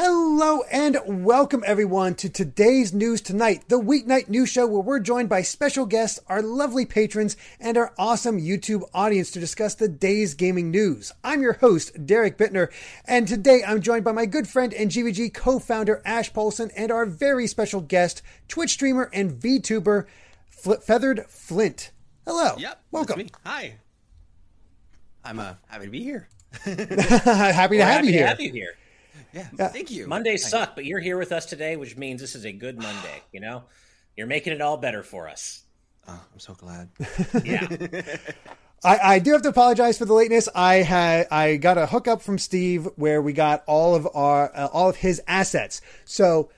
Hello and welcome everyone to today's news tonight, the weeknight news show where we're joined by special guests, our lovely patrons, and our awesome YouTube audience to discuss the day's gaming news. I'm your host, Derek Bittner, and today I'm joined by my good friend and GVG co-founder Ash Paulson and our very special guest, Twitch streamer and VTuber, Feathered Flint. Hello. Yep. Welcome. Hi. I'm uh, happy to be here. happy to have happy you to here. have you here. Yeah. Yeah. Thank you. Mondays Thank suck, but you're here with us today, which means this is a good Monday. You know, you're making it all better for us. Oh, I'm so glad. Yeah. I, I do have to apologize for the lateness. I had I got a hookup from Steve where we got all of our uh, all of his assets. So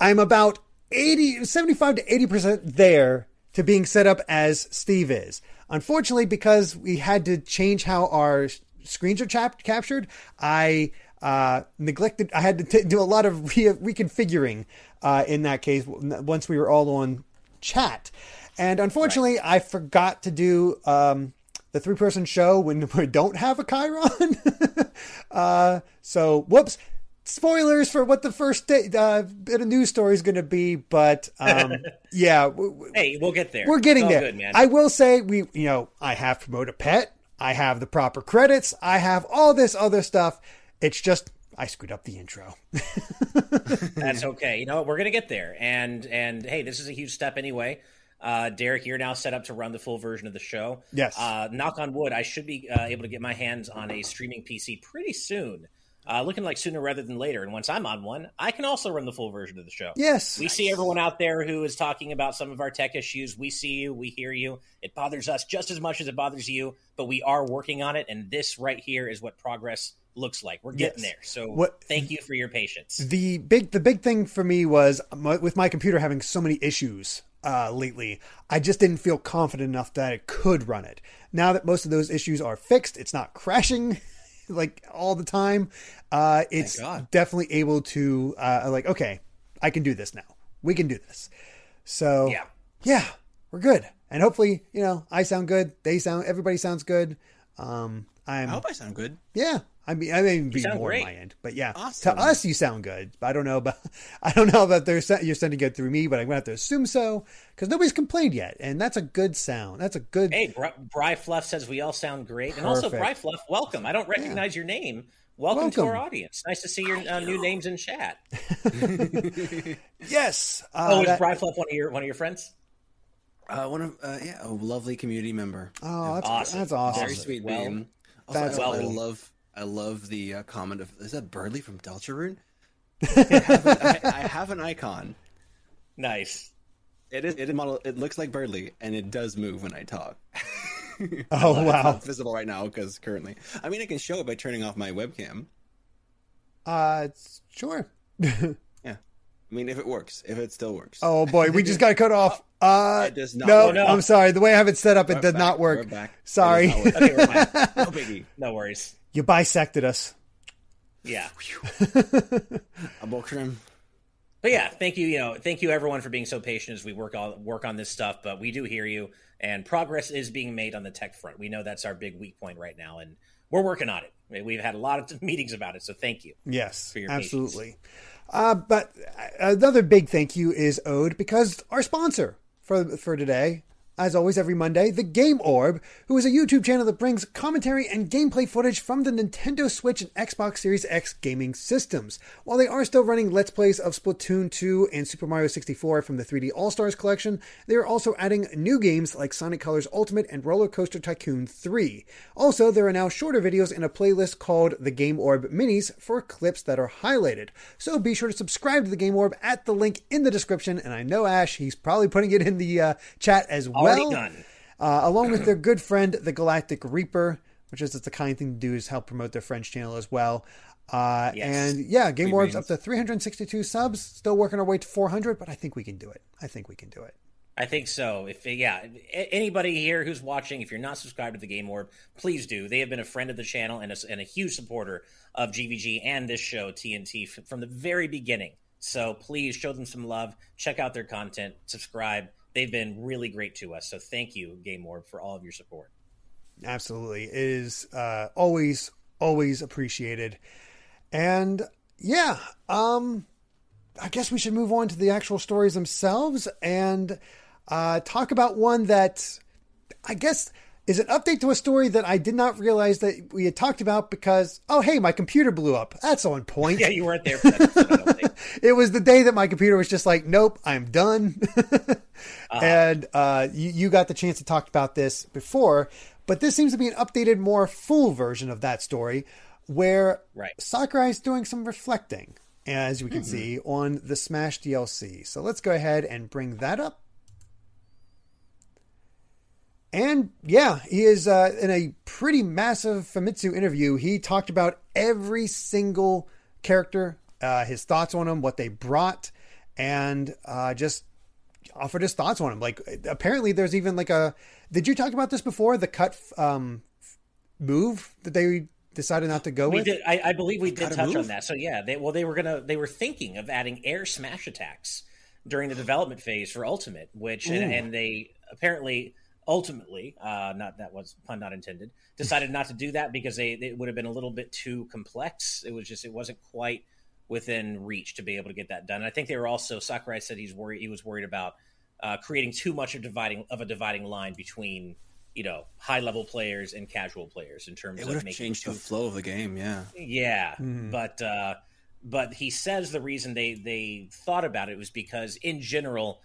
I'm about 80 75 to 80% there to being set up as Steve is. Unfortunately because we had to change how our screens are chap- captured, I uh, neglected I had to t- do a lot of re- reconfiguring uh, in that case once we were all on chat. And unfortunately, I forgot to do um, the three person show when we don't have a Chiron. uh, so, whoops. Spoilers for what the first day, uh, bit of news story is going to be, but um, yeah, w- hey, we'll get there. we're getting there. Good. I will say we, you know, I have promote a pet. I have the proper credits. I have all this other stuff. It's just I screwed up the intro. That's okay. You know what? We're gonna get there. And and hey, this is a huge step anyway. Uh, Derek, you're now set up to run the full version of the show. Yes. Uh, knock on wood, I should be uh, able to get my hands on a streaming PC pretty soon. Uh, looking like sooner rather than later. And once I'm on one, I can also run the full version of the show. Yes. We see everyone out there who is talking about some of our tech issues. We see you, we hear you. It bothers us just as much as it bothers you, but we are working on it. And this right here is what progress looks like. We're getting Yes. there. So What- thank you for your patience. the big the big thing for me was my, with my computer having so many issues uh, lately i just didn't feel confident enough that it could run it now that most of those issues are fixed it's not crashing like all the time uh, it's definitely able to uh, like okay i can do this now. We can do this. So Yeah. yeah we're good. And hopefully you know i sound good they sound everybody sounds good. Um i'm I hope I sound good. yeah, I mean, I mean, be more great. on my end, but yeah, Awesome. to us you sound good. I don't know about, I don't know about their you're sending it through me, but I'm gonna have to assume so because nobody's complained yet, and that's a good sound. That's a good. Hey, Bri, Bri Fluff says we all sound great, and also Perfect. Bri Fluff, welcome. I don't recognize your name. Welcome, to our audience. Nice to see your uh, new names in chat. Yes. Uh, Oh, is that- Bri Fluff one of your one of your friends? Uh, one of uh, yeah, a lovely community member. oh, that's Awesome. that's awesome. Very sweet Well, name. Also, that's I, I cool. love I love the uh, comment of is that Berdly from Deltarune? I, have an- I, I have an icon. Nice. It is it is model. It looks like Berdly, and it does move when I talk. Oh It's wow. not visible right now because currently, I mean, I can show it by turning off my webcam. Uh, sure. Yeah, I mean, if it works, if it still works. Oh boy, we just got cut off. Uh, It does not no, work. no. I'm sorry. The way I have it set up, it We're did back, not work. we're back. Sorry, not work. Okay, we're fine. no biggie. No worries. you bisected us. Yeah. A bulk trim. But yeah, thank you. You know, thank you everyone for being so patient as we work on work on this stuff. But we do hear you, and progress is being made on the tech front. We know that's our big weak point right now, and we're working on it. We've had a lot of meetings about it, so thank you. Yes, for your absolutely. Uh, but another big thank you is owed because our sponsor for for today, as always, every Monday, the Game Orb, who is a YouTube channel that brings commentary and gameplay footage from the Nintendo Switch and Xbox Series X gaming systems. While they are still running Let's Plays of Splatoon 2 and Super Mario 64 from the 3D All Stars collection, they are also adding new games like Sonic Colors Ultimate and Roller Coaster Tycoon 3. Also, there are now shorter videos in a playlist called the Game Orb Minis for clips that are highlighted. So be sure to subscribe to the Game Orb at the link in the description. And I know Ash, he's probably putting it in the uh, chat as Already well. Uh, along with their good friend, the Galactic Reaper, which is just the kind thing to do is help promote their French channel as well. Uh, Yes. And yeah, Game Orb's up to 362 subs, still working our way to 400, but I think we can do it. I think we can do it. I think so. If yeah, anybody here who's watching, if you're not subscribed to the Game Orb, please do. They have been a friend of the channel and a, and a huge supporter of GVG and this show TNT from the very beginning. So please show them some love. Check out their content. Subscribe. They've been really great to us. So thank you, Game Orb, for all of your support. Absolutely. It is uh, always, always appreciated. And yeah, um, I guess we should move on to the actual stories themselves and uh, talk about one that I guess is an update to a story that I did not realize that we had talked about because, oh, hey, my computer blew up. That's on point. Yeah, you weren't there for that. it was the day that my computer was just like, nope, I'm done. uh-huh. And uh, you, you got the chance to talk about this before, but this seems to be an updated, more full version of that story where right. Sakurai is doing some reflecting, as we can mm-hmm. see on the Smash DLC. So let's go ahead and bring that up. And yeah, he is uh, in a pretty massive Famitsu interview. He talked about every single character, uh, his thoughts on them, what they brought, and uh, just offered his thoughts on them. Like apparently, there's even like a. Did you talk about this before? The cut um, move that they decided not to go we with. Did, I, I believe we did touch move? on that. So yeah, they, well, they were gonna they were thinking of adding air smash attacks during the development phase for Ultimate, which and, and they apparently ultimately, uh, not that was pun not intended, decided not to do that because they it would have been a little bit too complex. It was just it wasn't quite within reach to be able to get that done. And I think they were also Sakurai said he's worried he was worried about uh, creating too much of dividing of a dividing line between you know high level players and casual players in terms it would of have changed the flow of the game. Yeah, yeah, mm. but. uh but he says the reason they they thought about it was because in general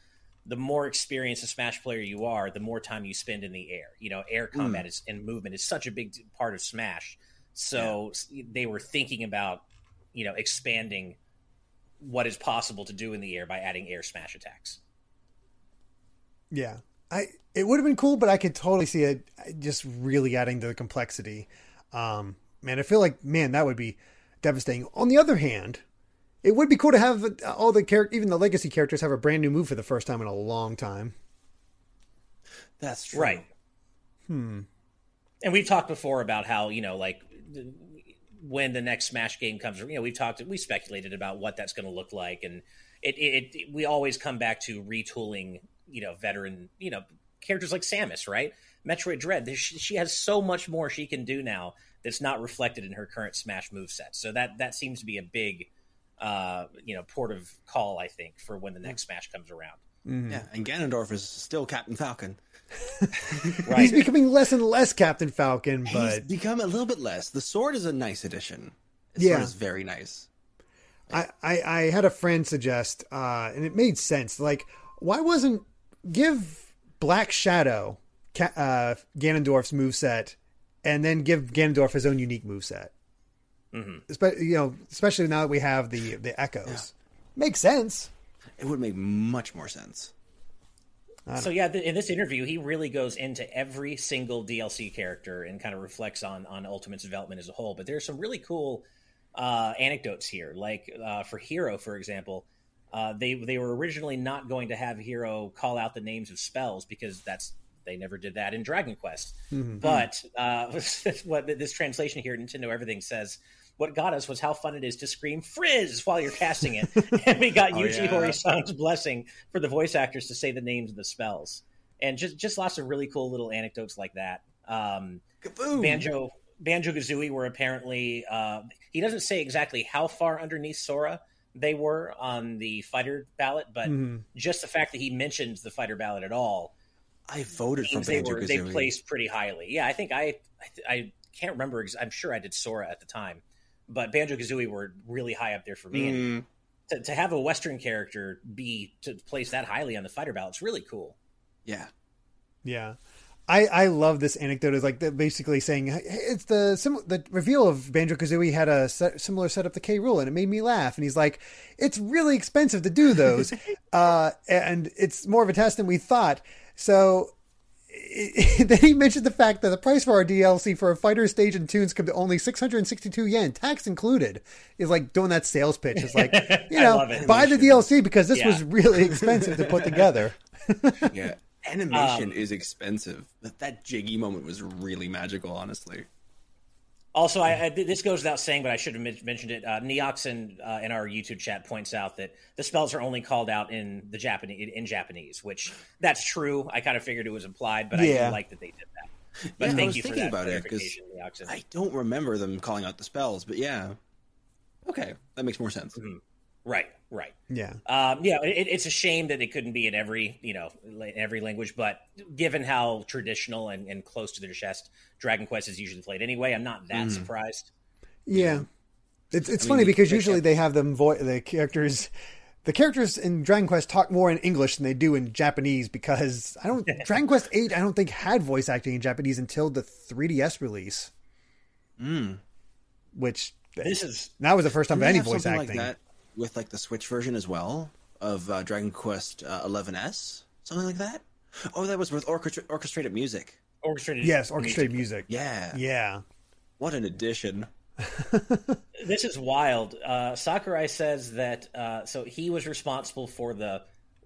the more experienced a Smash player you are, the more time you spend in the air. You know, air hmm. combat mm. is and movement is such a big part of Smash. So yeah. they were thinking about, you know, expanding what is possible to do in the air by adding air smash attacks. Yeah. I it would have been cool, but I could totally see it just really adding to the complexity. Um, man, I feel like man, that would be devastating. On the other hand, it would be cool to have all the character, even the legacy characters, have a brand new move for the first time in a long time. That's true. Right. Hmm. And we've talked before about how you know, like when the next Smash game comes, you know, we've talked, we speculated about what that's going to look like, and it, it, it, we always come back to retooling, you know, veteran, you know, characters like Samus, right? Metroid Dread, she, she has so much more she can do now that's not reflected in her current Smash move set. So that that seems to be a big uh, you know, port of call, I think, for when the next Smash comes around. Mm-hmm. Yeah, and Ganondorf is still Captain Falcon. right. He's becoming less and less Captain Falcon, but he's become a little bit less. The sword is a nice addition. The yeah, it's very nice. I, I, I had a friend suggest, uh, and it made sense. Like, why wasn't give Black Shadow uh, Ganondorf's move set, and then give Ganondorf his own unique move set? Mm-hmm. you know, especially now that we have the the echoes, yeah. makes sense. It would make much more sense. So yeah, in this interview, he really goes into every single DLC character and kind of reflects on on Ultimate's development as a whole. But there's some really cool uh, anecdotes here, like uh, for Hero, for example. Uh, they they were originally not going to have Hero call out the names of spells because that's they never did that in Dragon Quest. Mm-hmm. But uh, what this translation here, Nintendo Everything says what got us was how fun it is to scream "Frizz" while you're casting it, and we got oh, Yuji yeah. Horii-san's blessing for the voice actors to say the names of the spells, and just just lots of really cool little anecdotes like that. Um, Banjo Banjo Kazooie were apparently uh, he doesn't say exactly how far underneath Sora they were on the fighter ballot, but mm-hmm. just the fact that he mentioned the fighter ballot at all. I voted for they were, They placed pretty highly. Yeah, I think I, I, I can't remember. I'm sure I did Sora at the time, but Banjo Kazooie were really high up there for me. Mm. And to, to have a Western character be to place that highly on the fighter ballot, it's really cool. Yeah, yeah. I, I love this anecdote. Is like basically saying it's the sim- the reveal of Banjo Kazooie had a set, similar setup to K. Rool and it made me laugh. And he's like, "It's really expensive to do those, uh, and it's more of a test than we thought." So then he mentioned the fact that the price for our DLC for a fighter stage and tunes come to only 662 yen, tax included. Is like doing that sales pitch. It's like, you know, buy the DLC because this yeah. was really expensive to put together. yeah, animation um, is expensive, but that Jiggy moment was really magical, honestly. Also, I, I, this goes without saying, but I should have mentioned it. Uh, Neoxin uh, in our YouTube chat points out that the spells are only called out in the Japanese in Japanese, which that's true. I kind of figured it was implied, but yeah. I do like that they did that. But yeah, thank you for that about it because I don't remember them calling out the spells, but yeah. Okay, that makes more sense. Mhm. Right, right. Yeah. Um, yeah, it, it's a shame that it couldn't be in every, you know, every language. But given how traditional and, and close to their chest Dragon Quest is usually played anyway, I'm not that Mm. surprised. Yeah. It's it's I mean, funny you- because they usually they have them vo- the characters the characters in Dragon Quest talk more in English than they do in Japanese because I don't Dragon Quest 8 I don't think had voice acting in Japanese until the 3DS release, Mm. which This is that was the first time Didn't any voice acting. like that with like the Switch version as well of uh, Dragon Quest uh, 11s, something like that. Oh, that was with orchestra- orchestrated music. orchestrated. yes, orchestrated music. Yeah, Yeah. what an addition! This is wild. Uh, Sakurai says that uh, so he was responsible for the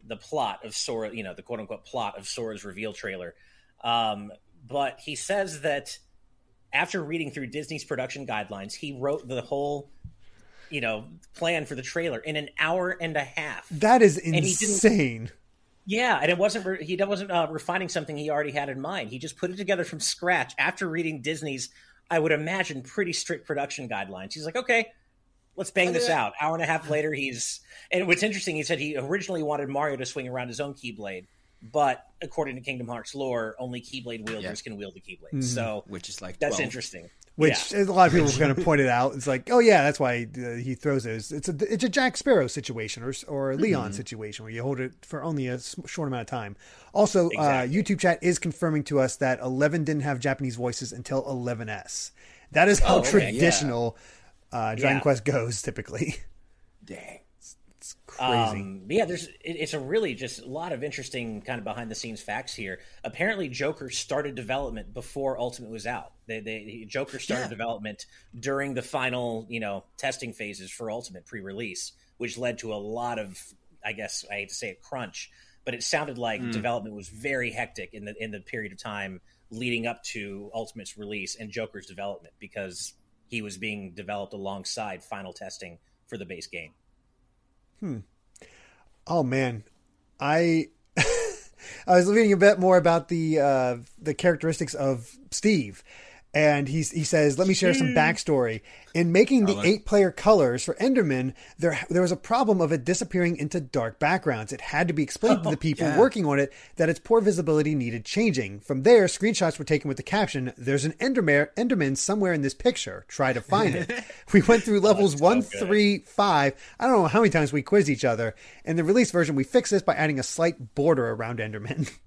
the plot of Sora, you know, the quote unquote plot of Sora's reveal trailer. Um, but he says that after reading through Disney's production guidelines, he wrote the whole, you know, plan for the trailer in an hour and a half. That is he didn't- insane. Yeah, and it wasn't re- he wasn't uh, refining something he already had in mind. He just put it together from scratch after reading Disney's, I would imagine, pretty strict production guidelines. He's like, okay, let's bang this out. Hour and a half later, he's and what's interesting, he said he originally wanted Mario to swing around his own Keyblade, but according to Kingdom Hearts lore, only Keyblade wielders Yeah. can wield the Keyblade. Mhm. So Which is like that's 12. interesting. Which a lot of people are going to point it out. It's like, oh yeah, that's why uh, he throws it. It's- It's a it's a Jack Sparrow situation or or a Leon situation where you hold it for only a short amount of time. Also, Exactly. uh, YouTube chat is confirming to us that 11 didn't have Japanese voices until 11s. That is how Oh, okay, yeah. traditional uh, Dragon Yeah. Quest goes typically. Dang. Crazy. Um, yeah, there's it, it's a really just a lot of interesting kind of behind the scenes facts here. Apparently, Joker started development before Ultimate was out. They, they Joker started Yeah. development during the final, you know, testing phases for Ultimate pre-release, which led to a lot of, I guess I hate to say it, crunch, but it sounded like Mm. development was very hectic in the in the period of time leading up to Ultimate's release and Joker's development because he was being developed alongside final testing for the base game. Oh man, I I was reading a bit more about the uh, the characteristics of Steve, and he's, he says, "Let me share some backstory. In making the eight player colors for Enderman, there there was a problem of it disappearing into dark backgrounds. It had to be explained to the oh, people yeah. working on it that its poor visibility needed changing. From there, screenshots were taken with the caption, "There's an Enderman Enderman somewhere in this picture. Try to find it." we went through levels so one, three, five. I don't know how many times we quizzed each other. In the release version, we fixed this by adding a slight border around Enderman.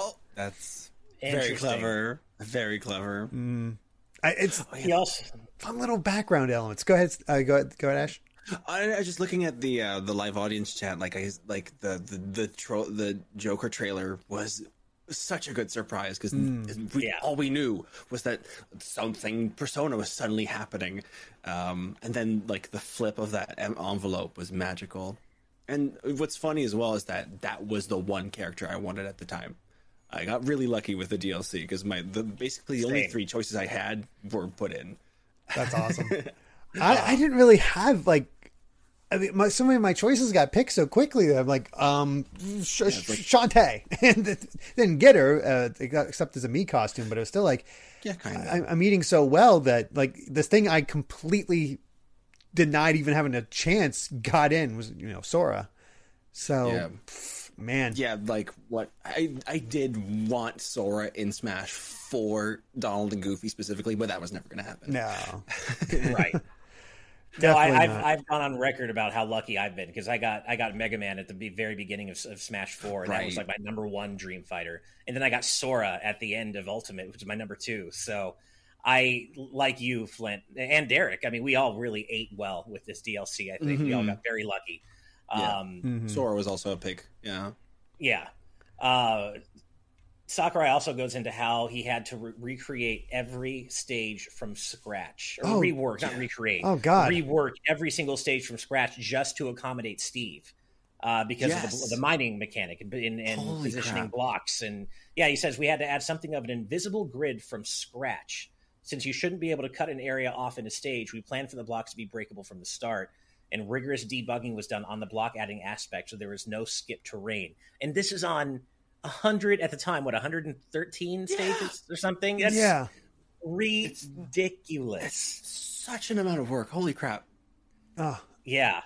Oh, that's very clever. Very clever. I- it's He also fun little background elements. Go ahead, uh, go ahead, go ahead, Ash. I, I was just looking at the uh, the live audience chat. Like I like the the the, tro- the Joker trailer was such a good surprise because we, Yeah. all we knew was that something Persona was suddenly happening, um, and then like the flip of that envelope was magical. And what's funny as well is that that was the one character I wanted at the time. I got really lucky with the DLC because my the basically the only three choices I had were put in. That's awesome. I, I didn't really have like. I mean, my, so many of my choices got picked so quickly that I'm like, um, Sh- like- Shantae, and it- didn't get her, uh, they got- except as a me costume, but it was still like, Yeah, kind of. I, I'm eating so well that like this thing I completely denied even having a chance got in was you know Sora. So Yeah. pff, man, yeah, like what I I did want Sora in Smash for Donald and Goofy specifically, but that was never going to happen. no, right. No, I, I've. I've gone on record about how lucky I've been because I got I got Mega Man at the very beginning of, of Smash Four, and that was like my number one Dream Fighter, and then I got Sora at the end of Ultimate, which is my number two. So I like you, Flint, and Derek. I mean, we all really ate well with this DLC. I think we all Mhm. got very lucky. Yeah. Um, Mhm. Sora was also a pick. Yeah. Yeah. Uh, Sakurai also goes into how he had to re- recreate every stage from scratch, or Oh, rework, not recreate. Oh, God. rework every single stage from scratch just to accommodate Steve, uh, because of the, the mining mechanic and, and, and positioning crap. blocks. And yeah, he says we had to add something of an invisible grid from scratch. Since you shouldn't be able to cut an area off in a stage, we planned for the blocks to be breakable from the start. And rigorous debugging was done on the block adding aspect, so there was no skip terrain. And this is on 100 at the time, what, 113 stages or something? That's yeah, ridiculous. It's such an amount of work. Holy crap. Oh. Yeah.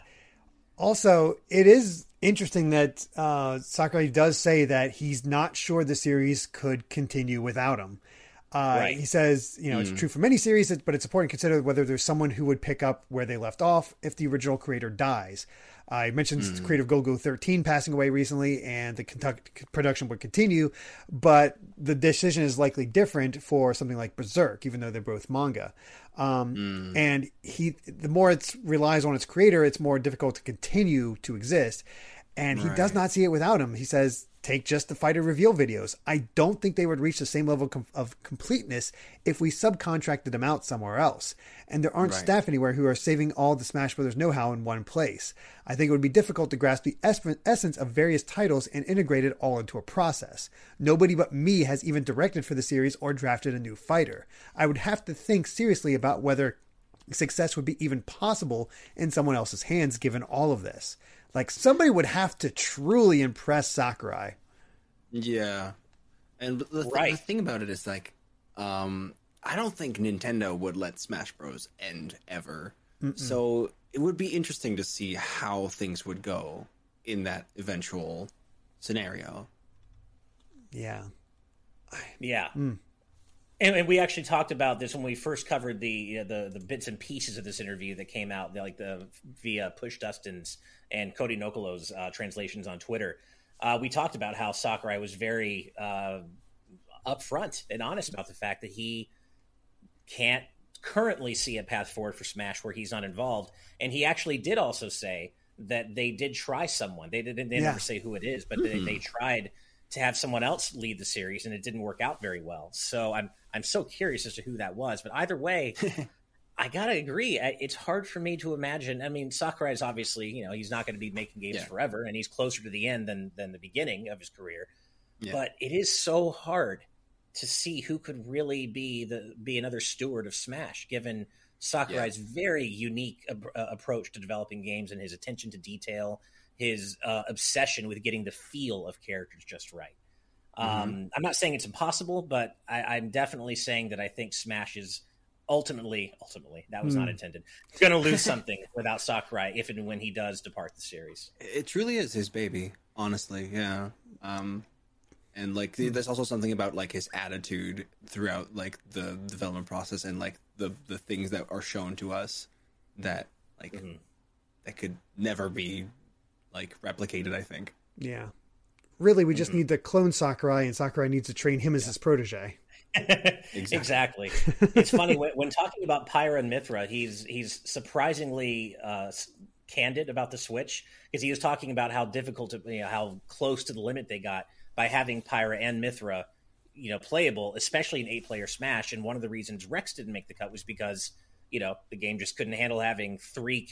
Also, it is interesting that uh, Sakurai does say that he's not sure the series could continue without him. Uh, Right. He says, you know, it's true for many series, but it's important to consider whether there's someone who would pick up where they left off if the original creator dies. I mentioned the creator of Golgo 13 passing away recently, and the production would continue, but the decision is likely different for something like Berserk, even though they're both manga. Um, And he, the more it relies on its creator, it's more difficult to continue to exist. And he does not see it without him. He says, take just the fighter reveal videos. I don't think they would reach the same level com- of completeness if we subcontracted them out somewhere else. And there aren't Right. staff anywhere who are saving all the Smash Brothers know how in one place. I think it would be difficult to grasp the es- essence of various titles and integrate it all into a process. Nobody but me has even directed for the series or drafted a new fighter. I would have to think seriously about whether success would be even possible in someone else's hands given all of this. Like somebody would have to truly impress Sakurai. Yeah, and the, the, Right. the thing about it is like, um, I don't think Nintendo would let Smash Bros. end ever. So it would be interesting to see how things would go in that eventual scenario. Yeah. Yeah. Hmm. And, and we actually talked about this when we first covered the you know, the the bits and pieces of this interview that came out, like the via Push Dustin's and Cody Nokolo's uh, translations on Twitter. Uh, we talked about how Sakurai was very uh, upfront and honest about the fact that he can't currently see a path forward for Smash where he's not involved. And he actually did also say that they did try someone. They didn't. They Yeah. never say who it is, but they, they tried to have someone else lead the series, and it didn't work out very well. So I'm I'm so curious as to who that was. But either way. I gotta agree. It's hard for me to imagine. I mean, Sakurai is obviously, you know, he's not going to be making games Yeah. forever, and he's closer to the end than than the beginning of his career. Yeah. But it is so hard to see who could really be the be another steward of Smash, given Sakurai's very unique ab- uh, approach to developing games and his attention to detail, his uh, obsession with getting the feel of characters just right. Um, I'm not saying it's impossible, but I, I'm definitely saying that I think Smash is ultimately, ultimately, that was not intended, going to lose something without Sakurai if and when he does depart the series. It truly is his baby, honestly. Yeah. Um, and like there's also something about like his attitude throughout like the development process and like the the things that are shown to us that like that could never be like replicated. I think. Yeah. Really, we just need to clone Sakurai, and Sakurai needs to train him as his protege. Exactly. it's funny when, when talking about Pyra and Mythra, he's he's surprisingly uh, candid about the Switch because he was talking about how difficult, to, you know, how close to the limit they got by having Pyra and Mythra, you know, playable, especially in eight-player Smash. And one of the reasons Rex didn't make the cut was because you know the game just couldn't handle having three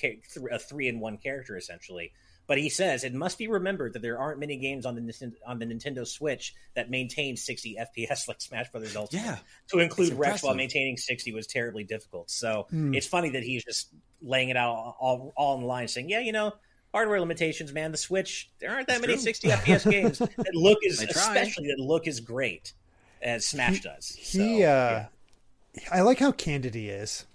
a three in one character essentially. But he says it must be remembered that there aren't many games on the Nintendo, on the Nintendo Switch that maintain 60 FPS like Smash Brothers Ultimate. Yeah. To include Rex while maintaining 60 was terribly difficult. So it's funny that he's just laying it out all, all in the line, saying, "Yeah, you know, hardware limitations, man. The Switch, there aren't that many true. 60 FPS games that look as especially that look as great as Smash does." He, So, uh, I like how candid he is.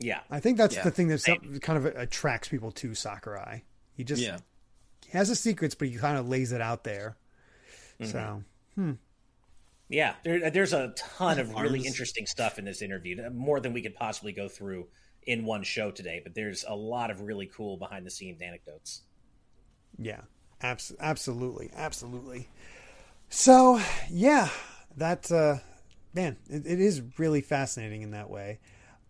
yeah, I think that's Yeah. the thing that kind of attracts people to Sakurai. He just Yeah. has his secrets, but he kind of lays it out there. So Yeah, there, there's a ton of really Arms. interesting stuff in this interview, more than we could possibly go through in one show today. But there's a lot of really cool behind the scenes anecdotes. yeah, abs- absolutely, absolutely. So yeah, that uh, man, it, it is really fascinating in that way.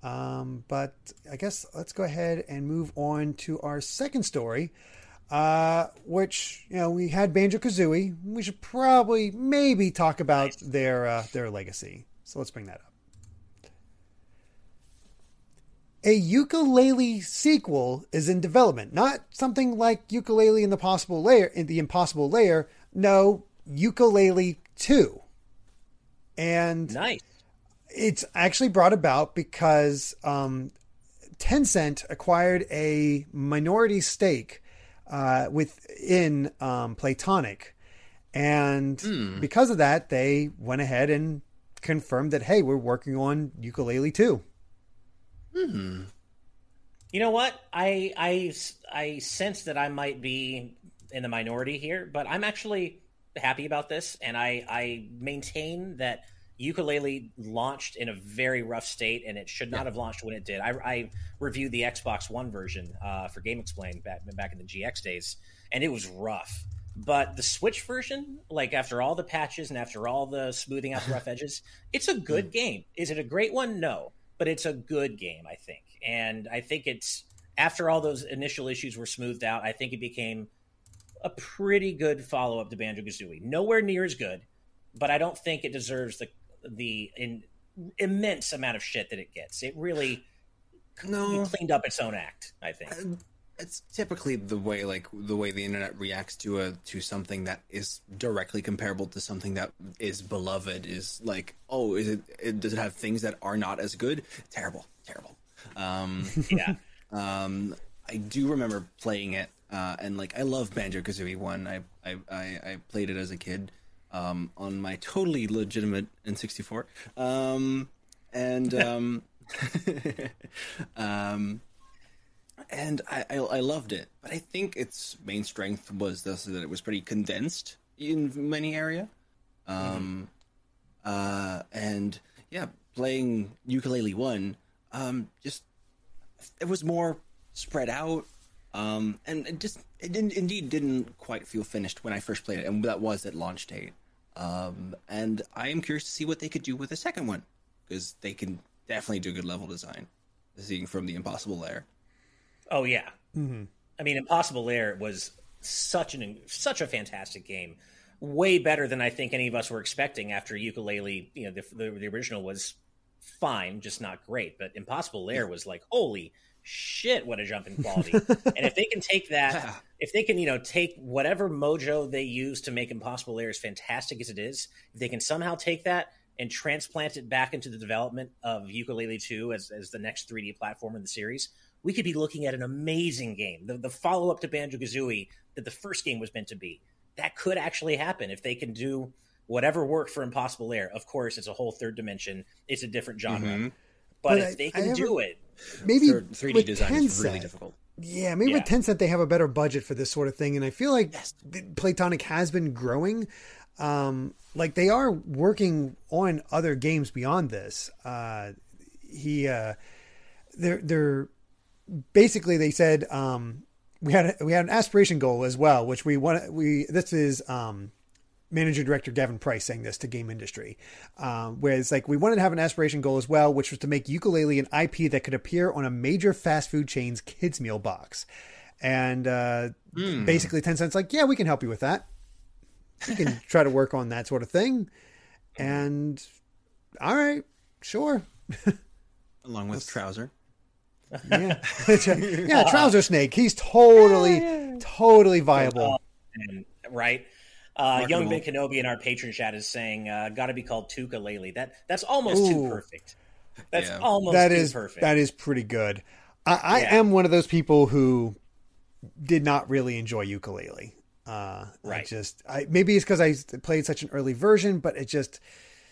Um, but I guess let's go ahead and move on to our second story, uh, which you know we had Banjo Kazooie. We should probably maybe talk about their uh, their legacy. So let's bring that up. A Yooka-Laylee sequel is in development, not something like Yooka-Laylee in the possible layer in the Impossible Lair. No, Yooka-Laylee two, and Nice. It's actually brought about because um, Tencent acquired a minority stake uh, within um, Playtonic, and because of that, they went ahead and confirmed that hey, we're working on Yooka-Laylee too. Hmm. You know what? I I I sense that I might be in the minority here, but I'm actually happy about this, and I I maintain that Yooka-Laylee launched in a very rough state, and it should not yeah. have launched when it did. I, I reviewed the Xbox One version uh, for GameXplain back back in the GX days, and it was rough. But the Switch version, like after all the patches and after all the smoothing out the rough edges, it's a good mm. game. Is it a great one? No, but it's a good game, I think. And I think it's after all those initial issues were smoothed out, I think it became a pretty good follow up to Banjo Kazooie. Nowhere near as good, but I don't think it deserves the the in, immense amount of shit that it gets. It really no. cleaned up its own act. I think it's typically the way like the way the internet reacts to a to something that is directly comparable to something that is beloved is like oh is it, it does it have things that are not as good terrible terrible um yeah um i do remember playing it uh and like i love banjo kazooie one I, I i i played it as a kid um on my totally legitimate n64 um and um um and I, I, I loved it. But I think its main strength was this, that it was pretty condensed in many area. Um, mm-hmm. uh, and yeah, playing Yooka-Laylee one, um, just it was more spread out. Um, and it just it didn't indeed didn't quite feel finished when I first played it, and that was at launch date. Um, and I am curious to see what they could do with the second one because they can definitely do good level design, seeing from the Impossible Lair. Oh yeah. Mm-hmm. I mean, Impossible Lair was such an such a fantastic game, way better than I think any of us were expecting after Yooka-Laylee. You know, the, the, the original was fine, just not great, but Impossible Lair was like, holy shit, what a jump in quality! and if they can take that, if they can, you know, take whatever mojo they use to make Impossible Lair as fantastic as it is, if they can somehow take that and transplant it back into the development of Yooka-Laylee 2 as, as the next 3D platform in the series, we could be looking at an amazing game. The, the follow up to Banjo Kazooie that the first game was meant to be. That could actually happen if they can do whatever worked for Impossible Lair Of course, it's a whole third dimension, it's a different genre. Mm-hmm. But, but, if I, they can do it, maybe 3D design Tencent, is really difficult. Yeah, maybe yeah. with Tencent they have a better budget for this sort of thing, and I feel like yes. Playtonic has been growing. Um, like they are working on other games beyond this. Uh, he, uh, they're they're basically they said um, we had we had an aspiration goal as well, which we want we this is um, manager director Gavin Price saying this to game industry, um, whereas like we wanted to have an aspiration goal as well, which was to make Yooka-Laylee an IP that could appear on a major fast food chain's kids meal box, and uh, mm. basically Tencent's like, yeah, we can help you with that. We can try to work on that sort of thing, and all right, sure. Along with Trowzer. yeah, yeah, trouser snake. He's totally, yeah. totally viable. right. Uh, Young Ben Kenobi in our patron chat is saying, uh, "Got to be called Tooka-Laylee." That that's almost Ooh. too perfect. That's yeah. almost that is perfect. That is pretty good. I, I yeah. am one of those people who did not really enjoy Yooka-Laylee. Uh, right. I just, I maybe it's because I played such an early version, but it just,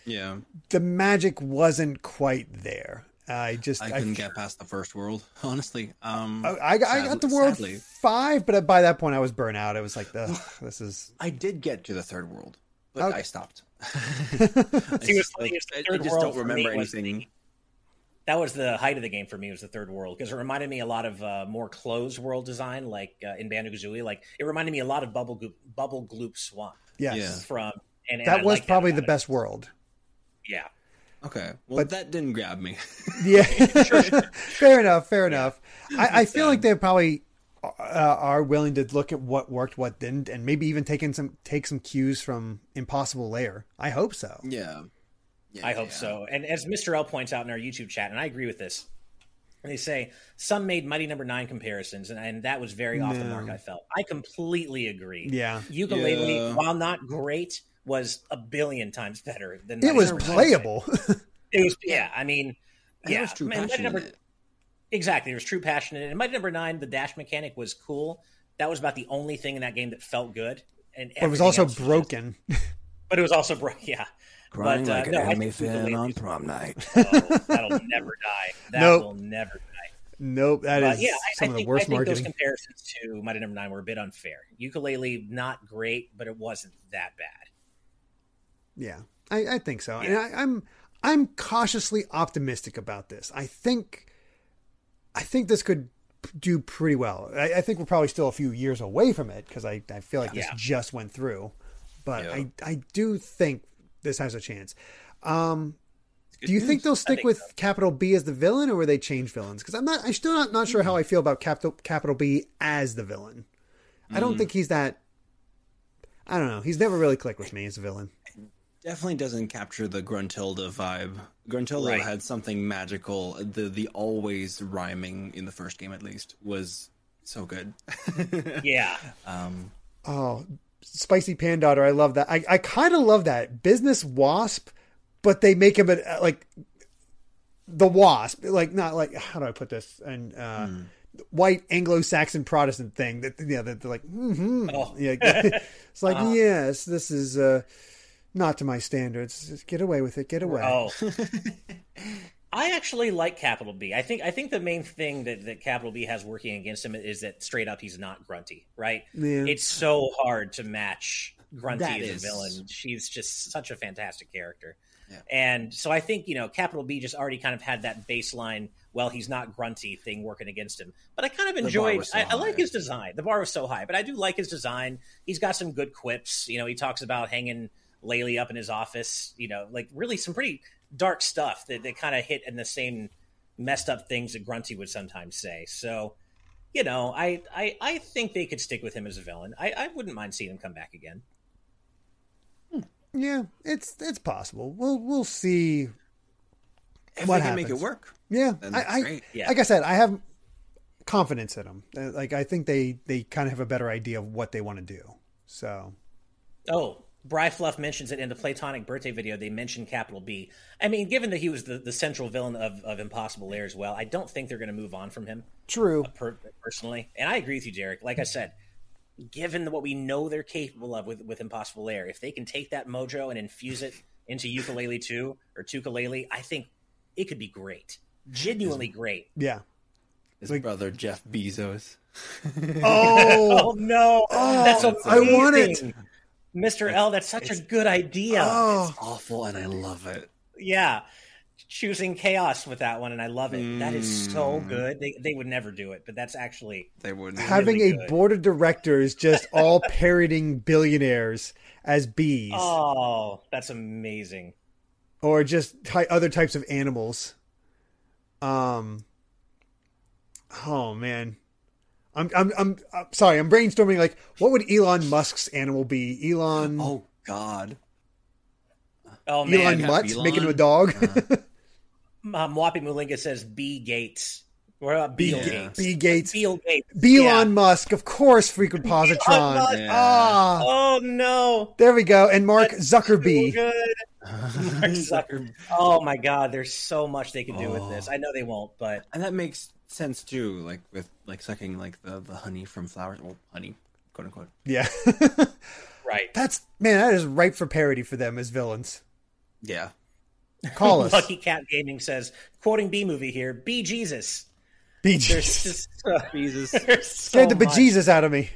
yeah, the magic wasn't quite there. I just I couldn't I, get past the first world, honestly. Um, I, I, I got the world sadly. five, but by that point I was burnt out. I was like, "This is." I did get to the third world, but okay. I stopped. I, just, I, I just don't remember anything. The, that was the height of the game for me. Was the third world because it reminded me a lot of uh, more closed world design, like uh, in Banjo Kazooie. Like it reminded me a lot of Bubble Goop, Bubble Gloop Swamp. Yes. Yeah. From and, and that was probably the it. best world. Yeah. Okay, well but, that didn't grab me. yeah, fair enough. Fair enough. I, I feel like they probably uh, are willing to look at what worked, what didn't, and maybe even taking some take some cues from Impossible Lair. I hope so. Yeah, yeah I hope yeah. so. And as Mr. L points out in our YouTube chat, and I agree with this, they say some made Mighty Number no. Nine comparisons, and, and that was very off no. the mark. I felt. I completely agree. Yeah, Yooka-Laylee, yeah. while not great, was a billion times better than it was playable. it was yeah. I mean, yeah, there was true passion number, Exactly, there was true passion in it. And Mighty Number Nine, the dash mechanic was cool. That was about the only thing in that game that felt good. And it was also broken. Just, but it was also broken. Yeah. Crying but, uh, like an no, anime fan on prom night. Oh, that'll never die. That nope. will never die. Nope, that But is yeah, some I of the think, worst I think marketing. those comparisons to Mighty Number Nine were a bit unfair. Yooka-Laylee, not great, but it wasn't that bad. Yeah, I, I think so, and I, I'm I'm cautiously optimistic about this. I think I think this could do pretty well. I, I think we're probably still a few years away from it because I, I feel like this Yeah. just went through, but Yeah. I I do think this has a chance. Um, do you think they'll stick think with so. capital B as the villain, or will they change villains? Because I'm not, I'm still not, not sure how I feel about capital capital B as the villain. I don't think he's that. I don't know. He's never really clicked with me as a villain. Definitely doesn't capture the Gruntilda vibe. Gruntilda Right. had something magical. The the always rhyming in the first game at least was so good. Yeah, um, Oh, spicy pan daughter! I love that. I, I kind of love that business wasp, but they make him a, like the wasp, like not like how do I put this? And uh, white Anglo-Saxon Protestant thing that yeah, that they're like, mm-hmm. Oh. yeah, it's like yes, this is uh, not to my standards. Just get away with it. Get away. Oh, I actually like Capital B. I think I think the main thing that, that Capital B has working against him is that straight up he's not grunty, right? Yeah. It's so hard to match grunty That as is- a villain. She's just such a fantastic character. Yeah. And so I think, you know, Capital B just already kind of had that baseline, well, he's not grunty thing working against him. But I kind of bar enjoyed so I, I like his design. The bar was so high, but I do like his design. He's got some good quips. You know, he talks about hanging Laylee up in his office, you know, like really some pretty dark stuff that, that kind of hit in the same messed up things that Grunty would sometimes say. So, you know, I, I, I think they could stick with him as a villain. I, I wouldn't mind seeing him come back again. Yeah, it's it's possible. We'll we'll see. if What they can make it happens? work, Yeah, I, I. Yeah. like I said, I have confidence in them. Uh, Like I think they they kind of have a better idea of what they want to do. So Oh, Bry Fluff mentions it in the Playtonic birthday video. They mentioned Capital B. I mean, given that he was the, the central villain of, of Impossible Lair as well, I don't think they're going to move on from him true. Uh, per, personally. And I agree with you, Derek. Like I said, given what we know they're capable of with, with Impossible Lair, if they can take that mojo and infuse it into Yooka-Laylee 2 or Tooka-Laylee, I think it could be great. Genuinely great. Yeah. His Like- brother Jeff Bezos. Oh, Oh, no. Oh, that's Oh, amazing. I want it. Mr. L, that's such a good idea. oh, it's Awful, and I love it. yeah choosing chaos with that one and i love it that is so Mm. good they, they would never do it but that's actually They would having really a good. board of directors just all parroting billionaires as bees, oh that's amazing or just ty- other types of animals. Um. Oh man. I'm, I'm I'm I'm sorry. I'm brainstorming. Like, what would Elon Musk's animal be? Elon Oh God. oh Elon man Yeah, Mutz Elon. making him a dog. um, Mwapi Mulinga says b gates or uh, B, Beal Yeah. Gates. B Gates. Beal Gates. B Yeah. Elon Musk, of course. Frequent Musk. positron. Yeah. Ah, Oh no! there we go. And Mark That's so Zuckerby. good. Zucker- Oh my God! There's so much they can do with this. Oh. I know they won't, but And that makes sense too, like with like sucking like the, the honey from flowers. Well, honey, quote unquote. Yeah, right. that's man. That is ripe for parody for them as villains. Yeah. Call us. Lucky Cat Gaming says, quoting B movie here, B Jesus. Bee Jesus. just Jesus. so Scared the much. bejesus out of me.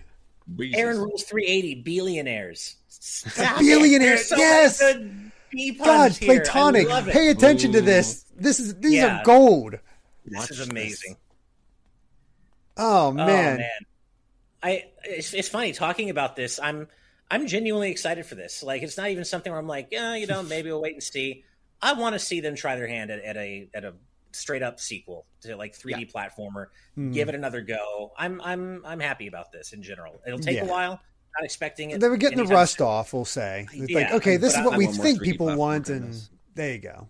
Aaron rules 380 billionaires. Stop Billionaires, so yes! good B puns God, here. Playtonic. I love it. Pay attention to this. This is these Yeah. are gold. this is amazing. Oh Oh man. man, I it's, it's funny talking about this. I'm I'm genuinely excited for this. Like it's not even something where I'm like, yeah, you know, maybe we'll wait and see. I want to see them try their hand at, at a at a straight up sequel to like 3D platformer. Hmm. Give it another go. I'm I'm I'm happy about this in general. It'll take Yeah. a while. Not expecting it. They were getting the anytime rust off. We'll say it's like, okay, this is what I we think people want, and there you go.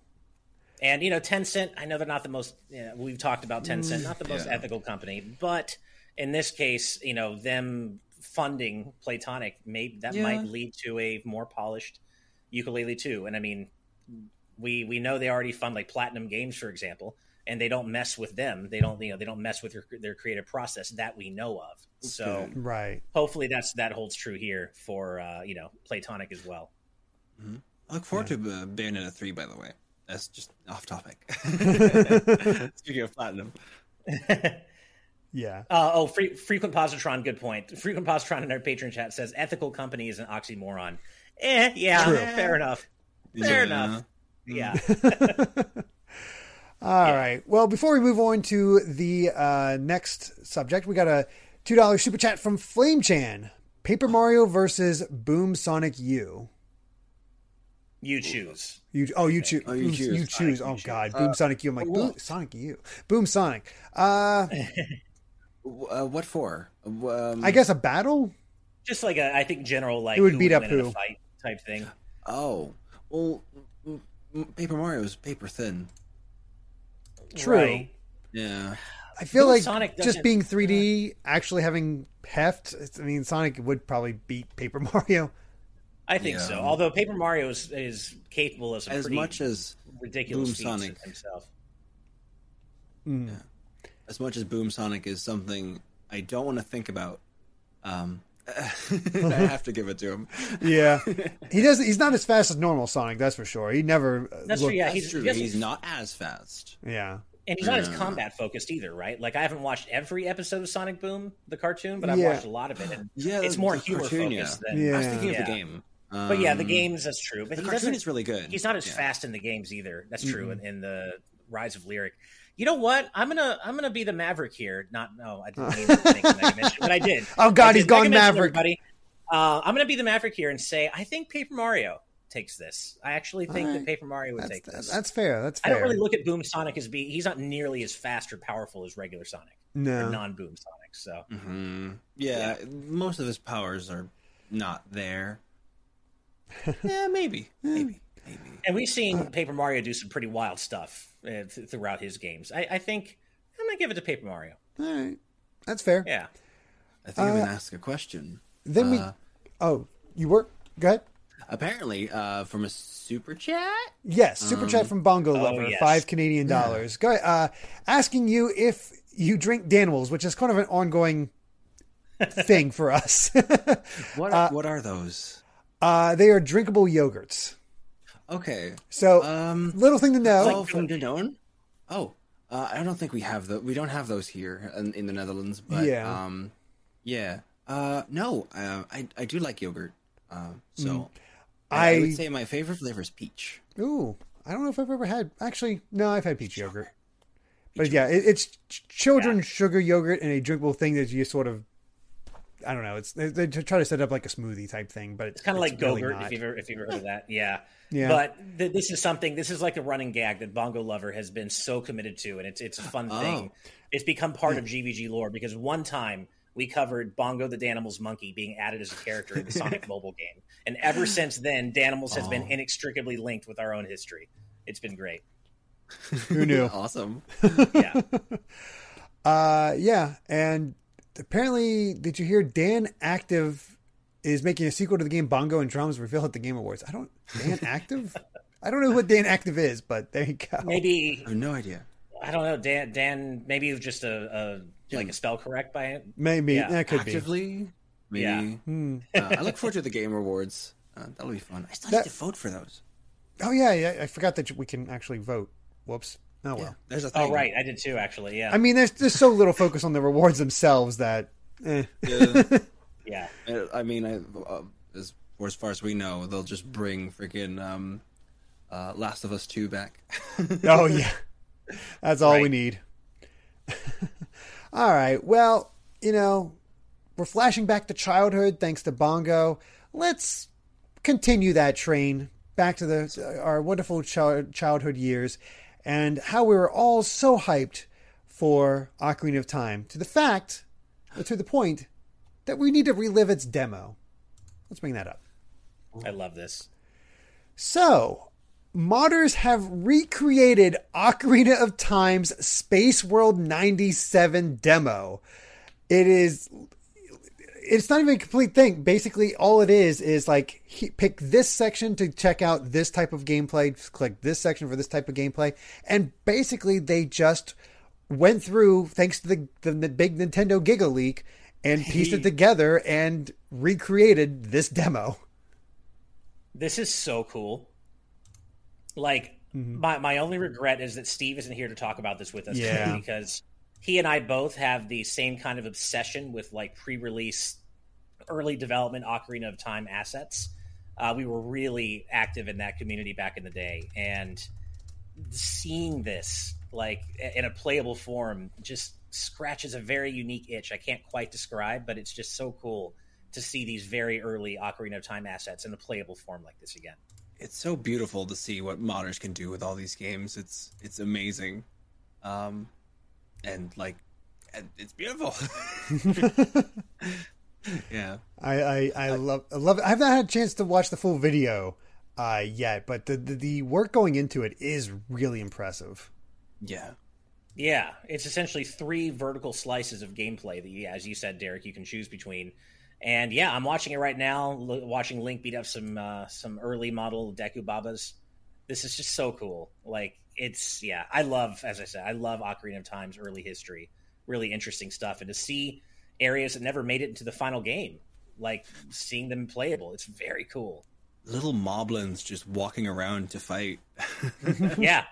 And you know, Tencent. I know they're not the most. You know, we've talked about Mm, Tencent, not the most Yeah. ethical company, but in this case, you know, them funding Playtonic may that Yeah. might lead to a more polished Yooka-Laylee too. And I mean, we we know they already fund like Platinum Games, for example, and they don't mess with them. They don't you know they don't mess with their their creative process that we know of. So Right. hopefully that's that holds true here for uh, you know Playtonic as well. I look forward to uh, Bayonetta 3, by the way. That's just off topic. Speaking of platinum. Yeah. Uh, oh, free, frequent positron. Good point. Frequent positron in our patron chat says ethical company is an oxymoron. Eh, yeah, True. fair enough. Fair Yeah. enough. Yeah. All right. Well, before we move on to the uh, next subject, we got a two dollar super chat from Flame Chan. Paper Mario versus Boom Sonic U. You choose. You oh you choose Oh, you choose. you choose Sonic, oh you god Uh, Boom Sonic U I'm like well- Boom Sonic U Boom Sonic uh Uh, what for? Um, I guess a battle Just like a, I think general like It would who beat up win in who. a fight type thing. Oh, well, m- m- Paper Mario is paper thin. True. Right. Yeah. I feel like Sonic just being 3D actually having heft I mean Sonic would probably beat Paper Mario I think Yeah. so. Although Paper Mario is, is capable of some As much as ridiculous Boom Sonic. himself. yeah as much as Boom Sonic is something I don't want to think about, um, I have to give it to him. yeah he does he's not as fast as normal Sonic that's for sure he never uh, That's looked- true. Yeah, That's he's, true. he He's not as fast. yeah and he's not as combat focused either, right? Like I haven't watched every episode of Sonic Boom, the cartoon, but I've Yeah. watched a lot of it, and Yeah, it's more humor cartoon, focused yeah. than. Yeah. I was thinking Yeah. of the game. But yeah, the Um, games that's true. But The he cartoon is really good. He's not as Yeah. fast in the games either. That's true. In, in the Rise of Lyric, you know what? I'm gonna I'm gonna be the Maverick here. Not no, I didn't mean to make a mega mention, but I did. Oh, God, did. he's gone Maverick. buddy. Uh, I'm gonna be the Maverick here and say I think Paper Mario takes this. I actually think Alright. that Paper Mario would that's, take this. that's fair that's I don't really look at Boom Sonic as being. He's not nearly as fast or powerful as regular Sonic no non-Boom Sonic. So hmm Yeah, most of his powers are not there. yeah, maybe, maybe, maybe. And we've seen Paper Mario do some pretty wild stuff uh, th- throughout his games. I, I think I'm gonna give it to Paper Mario. all right that's fair Yeah. I think I'm Uh, gonna ask a question. then we Uh, oh you were go ahead apparently, uh, from a super chat. Yes, super chat from Bongo oh, Lover, yes. five Canadian dollars. Go uh, asking you if you drink Danimals, which is kind of an ongoing thing for us. What are, what are those? uh, they are drinkable yogurts. Okay. So, Um. little thing to know. Oh, from Danone. Oh, uh, I don't think we have the. We don't have those here in, in the Netherlands. But Yeah. Um, yeah. Uh, no. Uh, I I do like yogurt. Uh, so Mm. I, I I- would say my favorite flavor is peach. Ooh, I don't know if I've ever had. Actually, no, I've had peach yogurt. But yeah, it, it's ch- children's sugar yogurt and a drinkable thing that you sort of. I don't know. It's they, they try to set up like a smoothie type thing, but It's kind of like really Gogurt, not. if you've ever if you've ever heard of that. Yeah. Yeah. But th- this is something. This is like a running gag that Bongo Lover has been so committed to, and it's it's a fun oh. thing. Oh. It's become part of GVG lore because one time we covered Bongo the Danimals monkey being added as a character in the Sonic mobile game, and ever since then, Danimals has been Oh. inextricably linked with our own history. It's been great. Who knew? awesome. Yeah. Uh, yeah, and apparently, did you hear Dan Active is making a sequel to the game Bongo and Drums revealed at the Game Awards? I don't Dan Active. I don't know what Dan Active is, but there you go. Maybe I have no idea. I don't know. Dan Dan maybe it just a, a like a spell correct by it. Maybe Yeah, that could Actively, maybe. Yeah. Hmm. Uh, I look forward to the game rewards. Uh, that'll be fun. I still That- need to vote for those. Oh yeah, yeah. I forgot that we can actually vote. Whoops. Oh well. Yeah, there's a thing. Oh right, I did too actually. Yeah. I mean, there's there's so little focus on the rewards themselves that. Eh. Yeah. yeah. I mean, I, uh, as or as far as we know, they'll just bring freaking um, uh, Last of Us Two back. Oh yeah, that's all we need. all right. Well, you know, we're flashing back to childhood thanks to Bongo. Let's continue that train back to the our wonderful child, childhood years and how we were all so hyped for Ocarina of Time to the fact, or to the point, that we need to relive its demo. Let's bring that up. I love this. So, modders have recreated Ocarina of Time's Space World 97 demo. It is it's not even a complete thing. Basically, all it is is like he, pick this section to check out this type of gameplay, click this section for this type of gameplay, and basically they just went through thanks to the the, the big Nintendo Giga leak and pieced it together and recreated this demo. This is so cool. Like my my only regret is that Steve isn't here to talk about this with us Yeah. today because he and I both have the same kind of obsession with like pre-release, early development Ocarina of Time assets. Uh, we were really active in that community back in the day, and seeing this like in a playable form just scratches a very unique itch I can't quite describe, but it's just so cool to see these very early Ocarina of Time assets in a playable form like this again. It's so beautiful to see what modders can do with all these games. It's it's amazing, um, and like it's beautiful. yeah, I I, I love I love. It. I've not had a chance to watch the full video uh, yet, but the, the the work going into it is really impressive. Yeah. Yeah, it's essentially three vertical slices of gameplay that, you, as you said, Derek, you can choose between. And yeah, I'm watching it right now. L- watching Link beat up some uh, some early model Deku Babas. This is just so cool. Like it's yeah, I love as I said, I love Ocarina of Time's early history. Really interesting stuff, and to see areas that never made it into the final game, like seeing them playable, it's very cool. Little moblins just walking around to fight. yeah,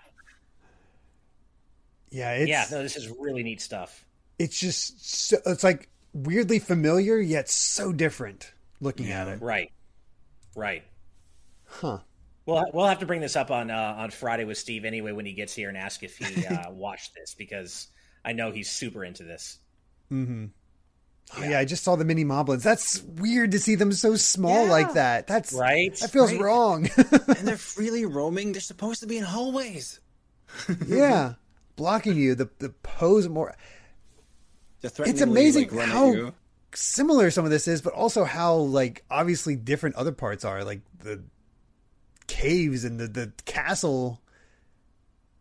yeah, yeah. No, this is really neat stuff. It's just so, it's like weirdly familiar yet so different looking Yeah. at it. Right, right. Huh. We'll we'll have to bring this up on uh, on Friday with Steve anyway when he gets here and ask if he uh, watched this because I know he's super into this. Mm-hmm. Oh, yeah. I just saw the mini moblins. That's weird to see them so small Yeah. like that. That's Right? That feels Right. wrong. and they're freely roaming. They're supposed to be in hallways. yeah, blocking you. The the pose more. It's amazing like, how similar some of this is, but also how like obviously different other parts are. Like the caves and the the castle.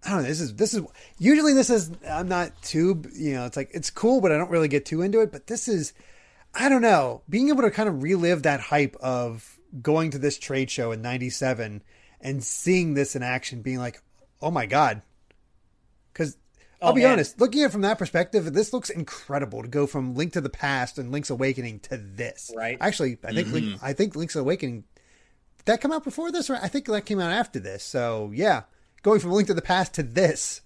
I don't know. This is this is usually this is I'm not too you know it's like it's cool, but I don't really get too into it. But this is I don't know being able to kind of relive that hype of going to this trade show in '97 and seeing this in action, being like, oh my god, because. I'll Oh, be man. honest. Looking at it from that perspective, this looks incredible to go from Link to the Past and Link's Awakening to this. Right. Actually, I think Link, mm-hmm. I think Link's Awakening did that come out before this, or I think that came out after this. So yeah, going from Link to the Past to this,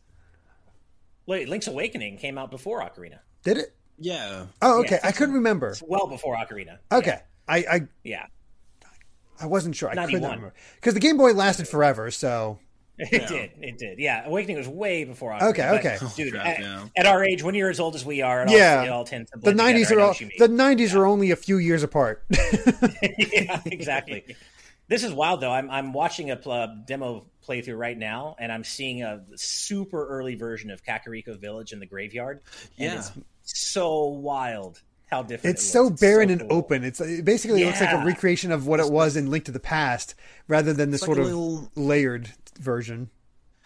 Wait, Link's Awakening came out before Ocarina. did it? Yeah. Oh, okay. Yeah. I couldn't remember. It's well before Ocarina. Okay, I I, Yeah. I wasn't sure. I couldn't 91. remember because the Game Boy lasted forever. So It did. It did. Yeah. Awakening was way before Ocarina. Okay, okay. Dude, crap, at, yeah. at our age, when you're as old as we are, it Yeah. all, it all tends to the '90s are all what you mean. the '90s are only a few years apart. yeah, exactly. This is wild though. I'm I'm watching a pl- demo playthrough right now, and I'm seeing a super early version of Kakariko Village in the graveyard. And Yeah. it's so wild how different. it's it so. It's barren and cool. open. It's it basically looks like a recreation of what it was in Link to the Past, rather than the It's sort a of little- layered version.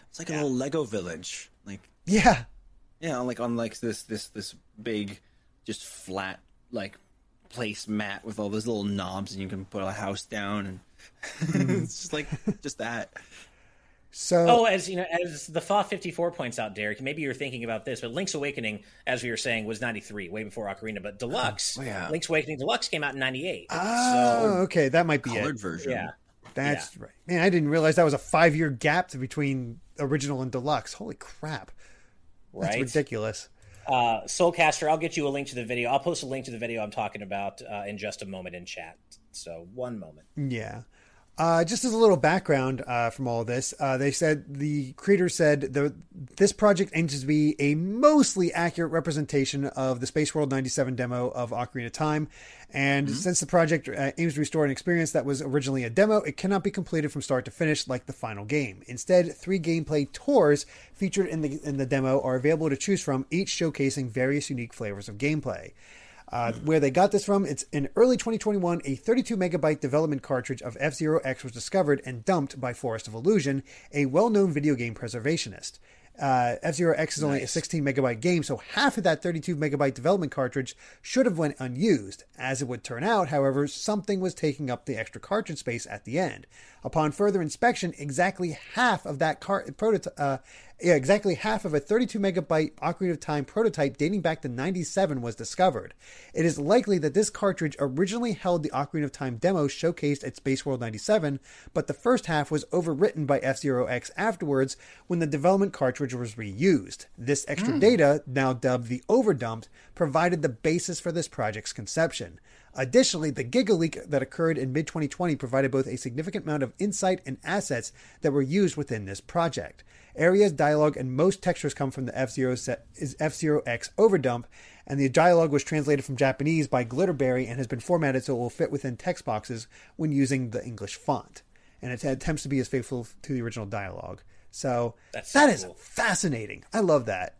It's like a little Lego village. Like Yeah, yeah, like on like this this this big, just flat like place mat with all those little knobs, and you can put a house down, and it's just like just that. So Oh, as you know, as the Fa fifty four points out, Derek. Maybe you're thinking about this, but Link's Awakening, as we were saying, was ninety three, way before Ocarina. But Deluxe, Oh, yeah. Link's Awakening Deluxe came out in ninety eight. Oh, okay, that might be Colored it. version. yeah, That's right. Man, I didn't realize that was a five year gap between original and deluxe. Holy crap. That's right. ridiculous. Uh, Soulcaster, I'll get you a link to the video. I'll post a link to the video I'm talking about uh, in just a moment in chat. So one moment. Yeah. Uh, just as a little background uh, from all this, uh, they said the creator said the this project aims to be a mostly accurate representation of the Space World 97 demo of Ocarina of Time. And since the project uh, aims to restore an experience that was originally a demo, it cannot be completed from start to finish like the final game. Instead, three gameplay tours featured in the in the demo are available to choose from, each showcasing various unique flavors of gameplay. Uh, where they got this from, it's in early 2021, a 32 megabyte development cartridge of F Zero X was discovered and dumped by Forest of Illusion, a well known video game preservationist. Uh, F Zero X is only a 16 megabyte game, so half of that 32 megabyte development cartridge should have went unused. As it would turn out, however, something was taking up the extra cartridge space at the end. Upon further inspection, exactly half of that car- prototype, uh, yeah, exactly half of a 32 megabyte Ocarina of Time prototype dating back to 97 was discovered. It is likely that this cartridge originally held the Ocarina of Time demo showcased at Space World 97, but the first half was overwritten by F Zero X afterwards when the development cartridge was reused. This extra hmm. data, now dubbed the overdumped, provided the basis for this project's conception. Additionally, the Giga leak that occurred in mid 2020 provided both a significant amount of insight and assets that were used within this project. Areas, dialogue, and most textures come from the F-Zero set, is F-Zero X overdump, and the dialogue was translated from Japanese by Glitterberri and has been formatted so it will fit within text boxes when using the English font. And it attempts to be as faithful to the original dialogue. So That's that so is cool. fascinating. I love that.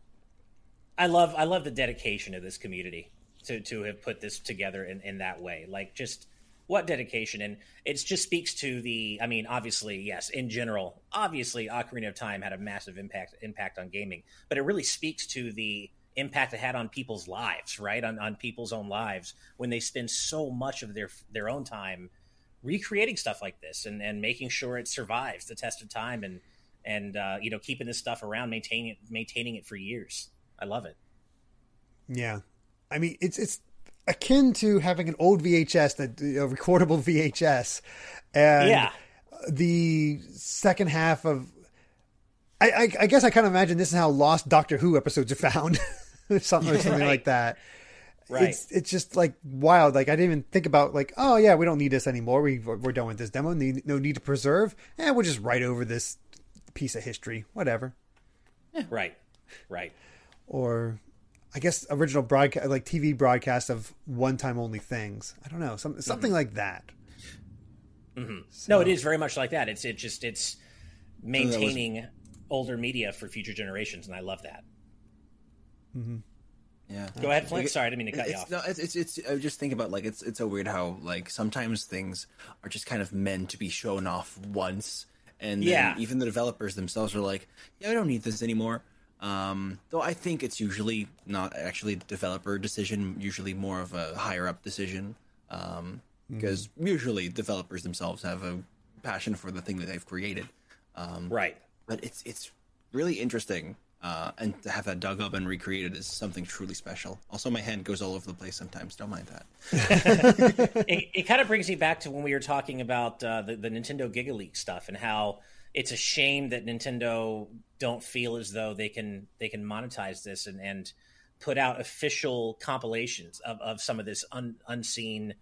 I love I love the dedication of this community to to have put this together in, in that way. Like just what dedication and it just speaks to the I mean, obviously, yes, in general, obviously Ocarina of Time had a massive impact impact on gaming, but it really speaks to the impact it had on people's lives, right? On on people's own lives when they spend so much of their their own time recreating stuff like this and, and making sure it survives the test of time and and uh, you know keeping this stuff around maintaining it maintaining it for years i love it Yeah, I mean it's it's akin to having an old VHS, that a recordable VHS, and Yeah. the second half of. I, I, I guess I kind of imagine this is how lost Doctor Who episodes are found, something or something Right. like that. right It's it's just like wild. Like I didn't even think about like, oh yeah, we don't need this anymore. We we're done with this demo. Need, no need to preserve. And we'll just write over this piece of history, whatever. right right or I guess original broadcast like TV broadcast of one time only things. I don't know, some, something like that. no it is very much like that it's it just it's maintaining older media for future generations and i love that Mm-hmm. Yeah. go ahead flint sorry i didn't mean to cut you It's, off no, it's, it's it's I just think about like it's it's so weird how like sometimes things are just kind of meant to be shown off once, and then Yeah. even the developers themselves are like, yeah, I don't need this anymore. Um, though I think it's usually not actually a developer decision, usually more of a higher up decision, um, because usually developers themselves have a passion for the thing that they've created. Um, right. but it's it's really interesting uh, and to have that dug up and recreated is something truly special. Also my hand goes all over the place sometimes. Don't mind that. It, it kind of brings me back to when we were talking about uh, the, the Nintendo Giga Leak stuff and how it's a shame that Nintendo don't feel as though they can they can monetize this and, and put out official compilations of, of some of this un, unseen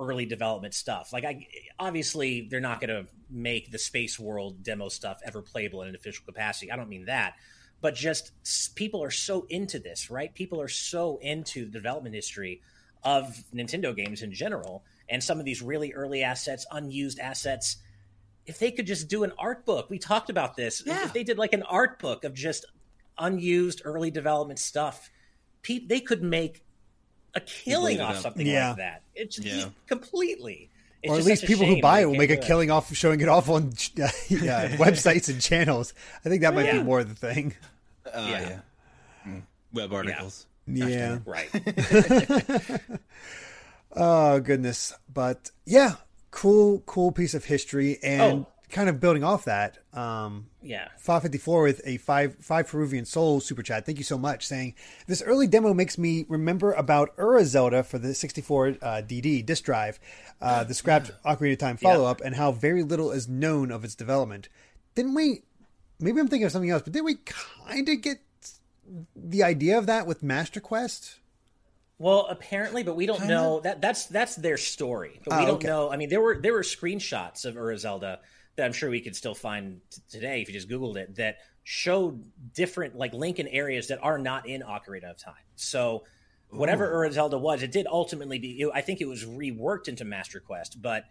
early development stuff. Like I obviously they're not going to make the Space World demo stuff ever playable in an official capacity. I don't mean that. But just people are so into this, right? People are so into the development history of Nintendo games in general and some of these really early assets, unused assets. If they could just do an art book, we talked about this. Yeah. If they did like an art book of just unused early development stuff, pe- they could make a killing off something Yeah. like that. It's Yeah. completely. It's at least people who buy it will make a can't do killing off showing it off on uh, yeah, websites and channels. I think that might be Yeah. more the thing. uh, Yeah. yeah, Mm. web articles Yeah. Right. Oh goodness, but yeah, cool, cool piece of history, and Oh. kind of building off that. Um, Yeah. 554 with a five five Peruvian soul super chat. Thank you so much. Saying this early demo makes me remember about Ura Zelda for the 64 uh, DD disk drive, uh, the scrapped Ocarina of Time follow up, and how very little is known of its development. Didn't we? Maybe I'm thinking of something else, but didn't we kind of get the idea of that with Master Quest? Well, apparently, but we don't know that that's that's their story. But we Oh, don't okay. know. I mean, there were there were screenshots of Ura Zelda that I'm sure we could still find t- today if you just Googled it that showed different like Lincoln areas that are not in Ocarina of Time. So whatever Ura Zelda was, it did ultimately be. It, I think it was reworked into Master Quest, but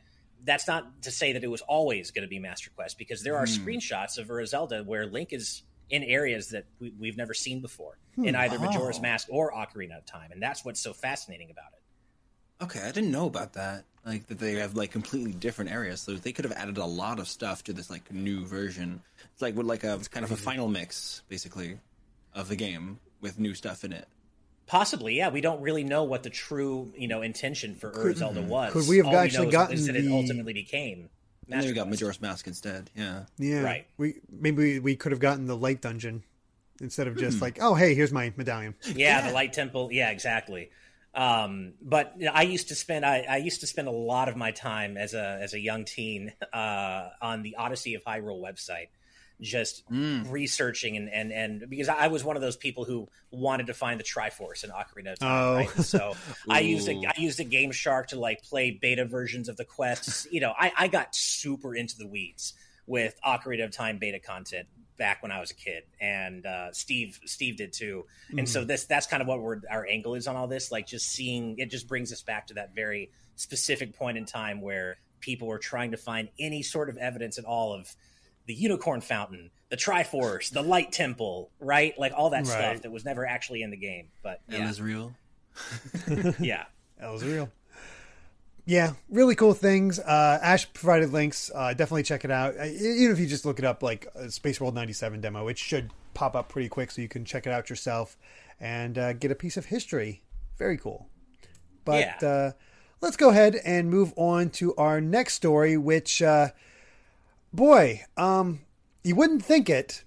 that's not to say that it was always going to be Master Quest because there are hmm. screenshots of Ura Zelda where Link is in areas that we, we've never seen before hmm, in either Majora's Oh. Mask or Ocarina of Time, and that's what's so fascinating about it. okay i didn't know about that like that they have like completely different areas so they could have added a lot of stuff to this like new version it's like with like a kind of a mm-hmm. final mix basically of the game with new stuff in it Possibly, yeah. We don't really know what the true, you know, intention for Ura Zelda mm-hmm. was. could we have All actually know gotten is that it the- ultimately became? And then we got Quest. Majora's Mask instead. Yeah. Yeah, Right. We maybe we could have gotten the light dungeon instead of just like, oh hey, here's my medallion. Yeah, the light temple. Yeah, exactly. Um, but you know, I used to spend I, I used to spend a lot of my time as a as a young teen uh, on the Odyssey of Hyrule website, just researching and, and and because I was one of those people who wanted to find the Triforce in Ocarina of Time. Oh. Right? So I used a, I used a Game Shark to like play beta versions of the quests. You know, I, I got super into the weeds with Ocarina of Time beta content back when I was a kid, and uh, Steve Steve did too. And so this that's kind of what we're our angle is on all this. Like just seeing it just brings us back to that very specific point in time where people were trying to find any sort of evidence at all of the unicorn fountain, the Triforce, the light temple, right? Like all that Right. stuff that was never actually in the game. But And yeah, is real. yeah. That was real. Yeah, really cool things. Uh, Ash provided links. Uh, definitely check it out. Uh, even if you just look it up, like uh, Space World '97 demo, it should pop up pretty quick, so you can check it out yourself and uh, get a piece of history. Very cool. But Yeah. uh, let's go ahead and move on to our next story, which, uh, boy, um, you wouldn't think it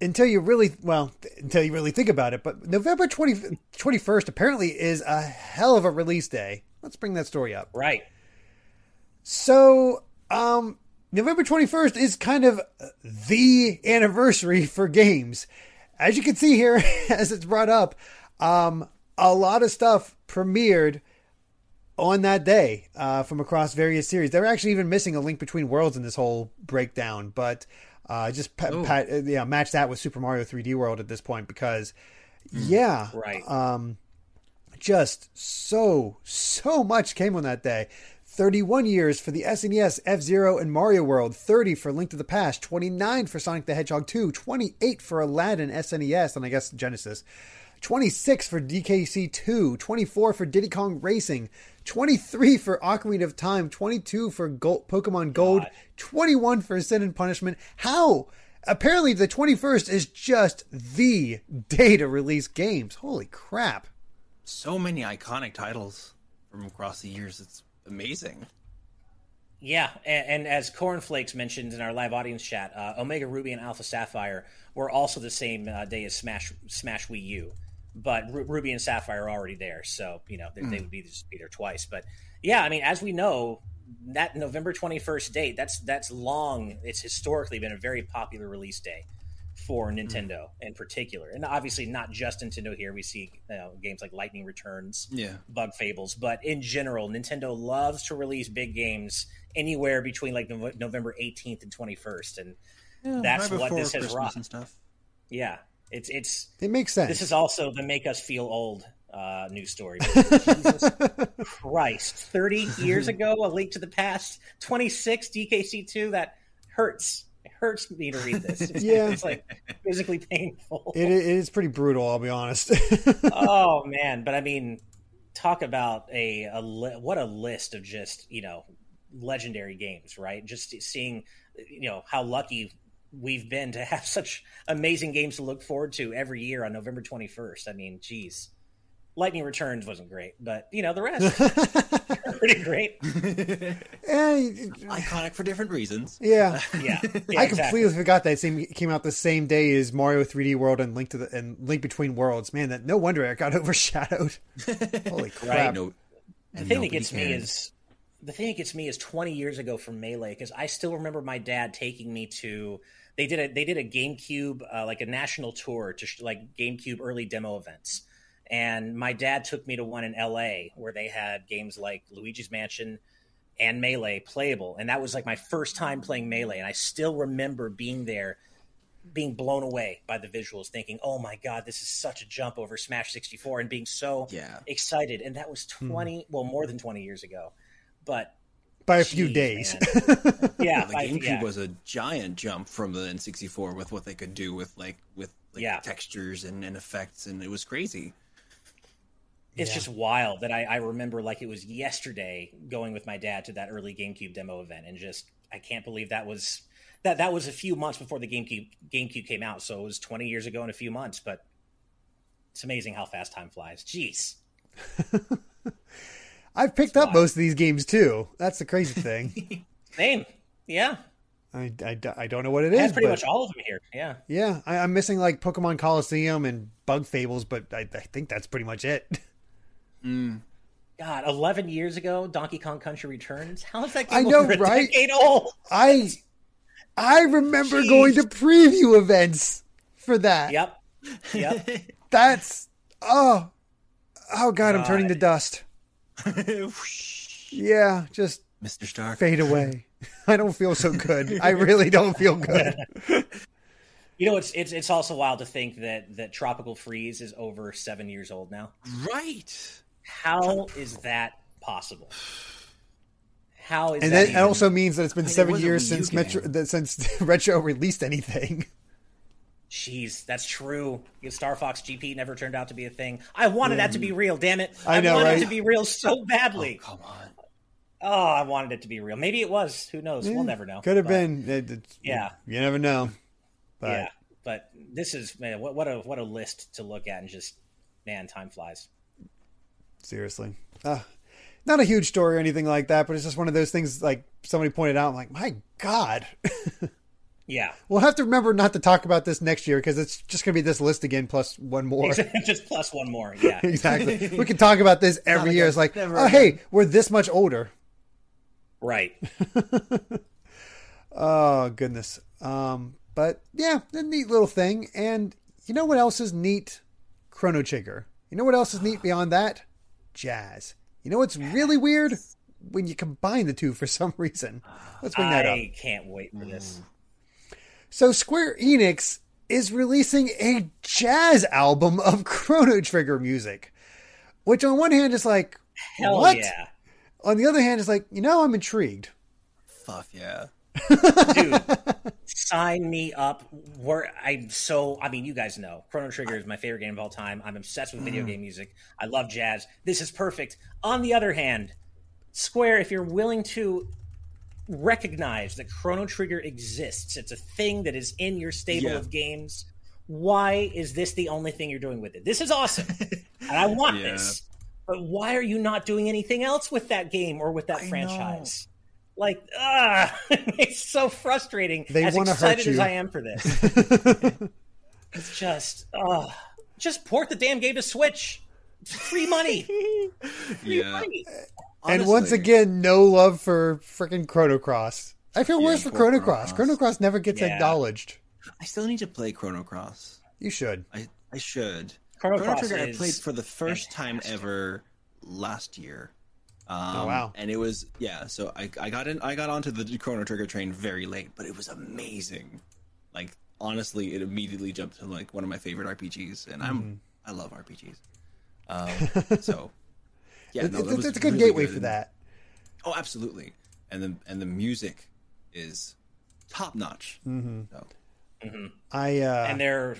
until you really well until you really think about it but november 20, 21st apparently is a hell of a release day. Let's bring that story up. Right. so um november 21st is kind of the anniversary for games. As you can see here as it's brought up um a lot of stuff premiered on that day uh, from across various series. They're actually even missing a link between worlds in this whole breakdown, but uh, just pa- pa- uh, yeah, match that with Super Mario 3D World at this point because yeah, Right. um, just so so much came on that day. 31 years for the SNES, F Zero, and Mario World. 30 for Link to the Past. 29 for Sonic the Hedgehog 2. 28 for Aladdin SNES, and I guess Genesis. 26 for DKC 2, 24 for Diddy Kong Racing, 23 for Ocarina of Time, 22 for Gold, Pokemon Gold, God. 21 for Sin and Punishment. How? Apparently, the 21st is just the day to release games. Holy crap. So many iconic titles from across the years. It's amazing. Yeah, and, and as Cornflakes mentioned in our live audience chat, uh, Omega Ruby and Alpha Sapphire were also the same uh, day as Smash Smash Wii U, but Ru- Ruby and Sapphire are already there, so you know they, they hmm. would be just be there twice. But yeah, I mean, as we know, that November twenty first date that's that's long. It's historically been a very popular release day for hmm. Nintendo in particular, and obviously not just Nintendo. Here we see you know, games like Lightning Returns, Yeah. bug fables but in general nintendo loves to release big games anywhere between like november 18th and 21st and that's right what this has Christmas stuff. yeah it's it's It makes sense. this is also the make us feel old uh, news story. Jesus Christ, thirty years ago, a link to the past, twenty six DKC two. That hurts. It hurts me to read this. It's, Yeah. it's like physically painful. It, it is pretty brutal, I'll be honest. oh man, but I mean, talk about a, a li- what a list of just you know legendary games, right? Just seeing you know how lucky we've been to have such amazing games to look forward to every year on November twenty first. I mean, geez. Lightning Returns wasn't great, but you know the rest pretty great. Eh, Iconic for different reasons. yeah. Yeah, yeah I exactly. completely forgot that same came out the same day as Mario 3D World and Link to the and Link Between Worlds. Man, that no wonder it got overshadowed. Holy crap! No, the thing that gets me is the thing that gets me is 20 years ago from melee because i still remember my dad taking me to they did a they did a gamecube uh, like a national tour to sh- like gamecube early demo events. And my dad took me to one in la where they had games like luigi's mansion and melee playable. And that was like my first time playing melee. And i still remember being there being blown away by the visuals thinking oh my god this is such a jump over smash 64 and being so Yeah. excited. And that was 20 well more than 20 years ago. But By a few days. man. yeah, the I- GameCube yeah. was a giant jump from the N64 with what they could do with like with like Yeah. textures and, and effects, and it was crazy. it's Yeah. just wild that I, I remember like it was yesterday going with my dad to that early GameCube demo event and just I can't believe that was that that was a few months before the GameCube GameCube came out so it was 20 years ago in a few months but it's amazing how fast time flies jeez I've picked up wild. most of these games too. That's the crazy thing. same Yeah, I, I, I don't know what it it has is. pretty but much all of them here. Yeah. yeah, I, I'm missing like Pokemon Colosseum and Bug Fables, but I, I think that's pretty much it. Hmm. God, eleven years ago, Donkey Kong Country Returns. How is that I game know, over a right? decade old? I I remember going to preview events for that. Yep. Yep. That's oh oh god, I'm turning to dust. Yeah, just Mr. Stark. fade away. I don't feel so good. I really don't feel good. You know, it's it's it's also wild to think that that Tropical Freeze is over seven years old now. Right. How is that possible? How is that? And that? that even- also means that it's been mean, seven was years since Metro that since Retro released anything. Jeez, that's true. Star Fox GP never turned out to be a thing. I wanted that to be real. Damn it! I know, wanted right? it to be real so badly. Come on. Oh, I wanted it to be real. Maybe it was. Who knows? We'll never know. Could have been. It- Yeah. you never know. But yeah, but this is man. What, what a what a list to look at and just man, time flies. seriously, uh, not a huge story or anything like that. But it's just one of those things. Like somebody pointed out, I'm like, my god. Yeah, We'll have to remember not to talk about this next year because it's just going to be this list again plus one more. just plus one more. Yeah, exactly. We can talk about this every year. again. It's like, oh, hey, we're this much older. right. Oh goodness. Um, but yeah, a neat little thing. And you know what else is neat? Chrono Trigger. You know what else is neat beyond that? Jazz. You know what's really weird? When you combine the two for some reason. Let's bring that up. I can't wait for this. So Square Enix is releasing a jazz album of Chrono Trigger music. Which on one hand is like, Hell what? yeah, On the other hand is like, you know, I'm intrigued. Fuck yeah. dude! sign me up. Where I'm so. I mean, you guys know Chrono Trigger is my favorite game of all time. I'm obsessed with Mm. video game music. I love jazz. This is perfect. On the other hand, Square, if you're willing to recognize that Chrono Trigger exists, it's a thing that is in your stable Yeah. of games. Why is this the only thing you're doing with it? This is awesome, and I want Yeah. this. But why are you not doing anything else with that game or with that I franchise? Like, ah, it's so frustrating. They as excited as. I am for this, it's just, oh, just port the damn game to Switch. It's free money. Free Yeah. money. and once again, no love for freaking Chrono Cross. I feel Yeah, worse for Chrono Chrono Cross. Cross. Chrono Cross never gets Yeah. acknowledged. I still need to play Chrono Cross. You should. I I should. Chrono Chrono Cross Trigger I played for the first time ever last year. Um, Oh, wow. And it was yeah. So I I got in I got onto the Chrono Trigger train very late, but it was amazing. Like honestly, it immediately jumped to like one of my favorite RPGs, and I'm Mm-hmm. I love RPGs. Um, so yeah, no, it's, that was it's a good really gateway good. for that. Oh, absolutely. And the and the music is top notch. Mm-hmm. So, I uh, and they're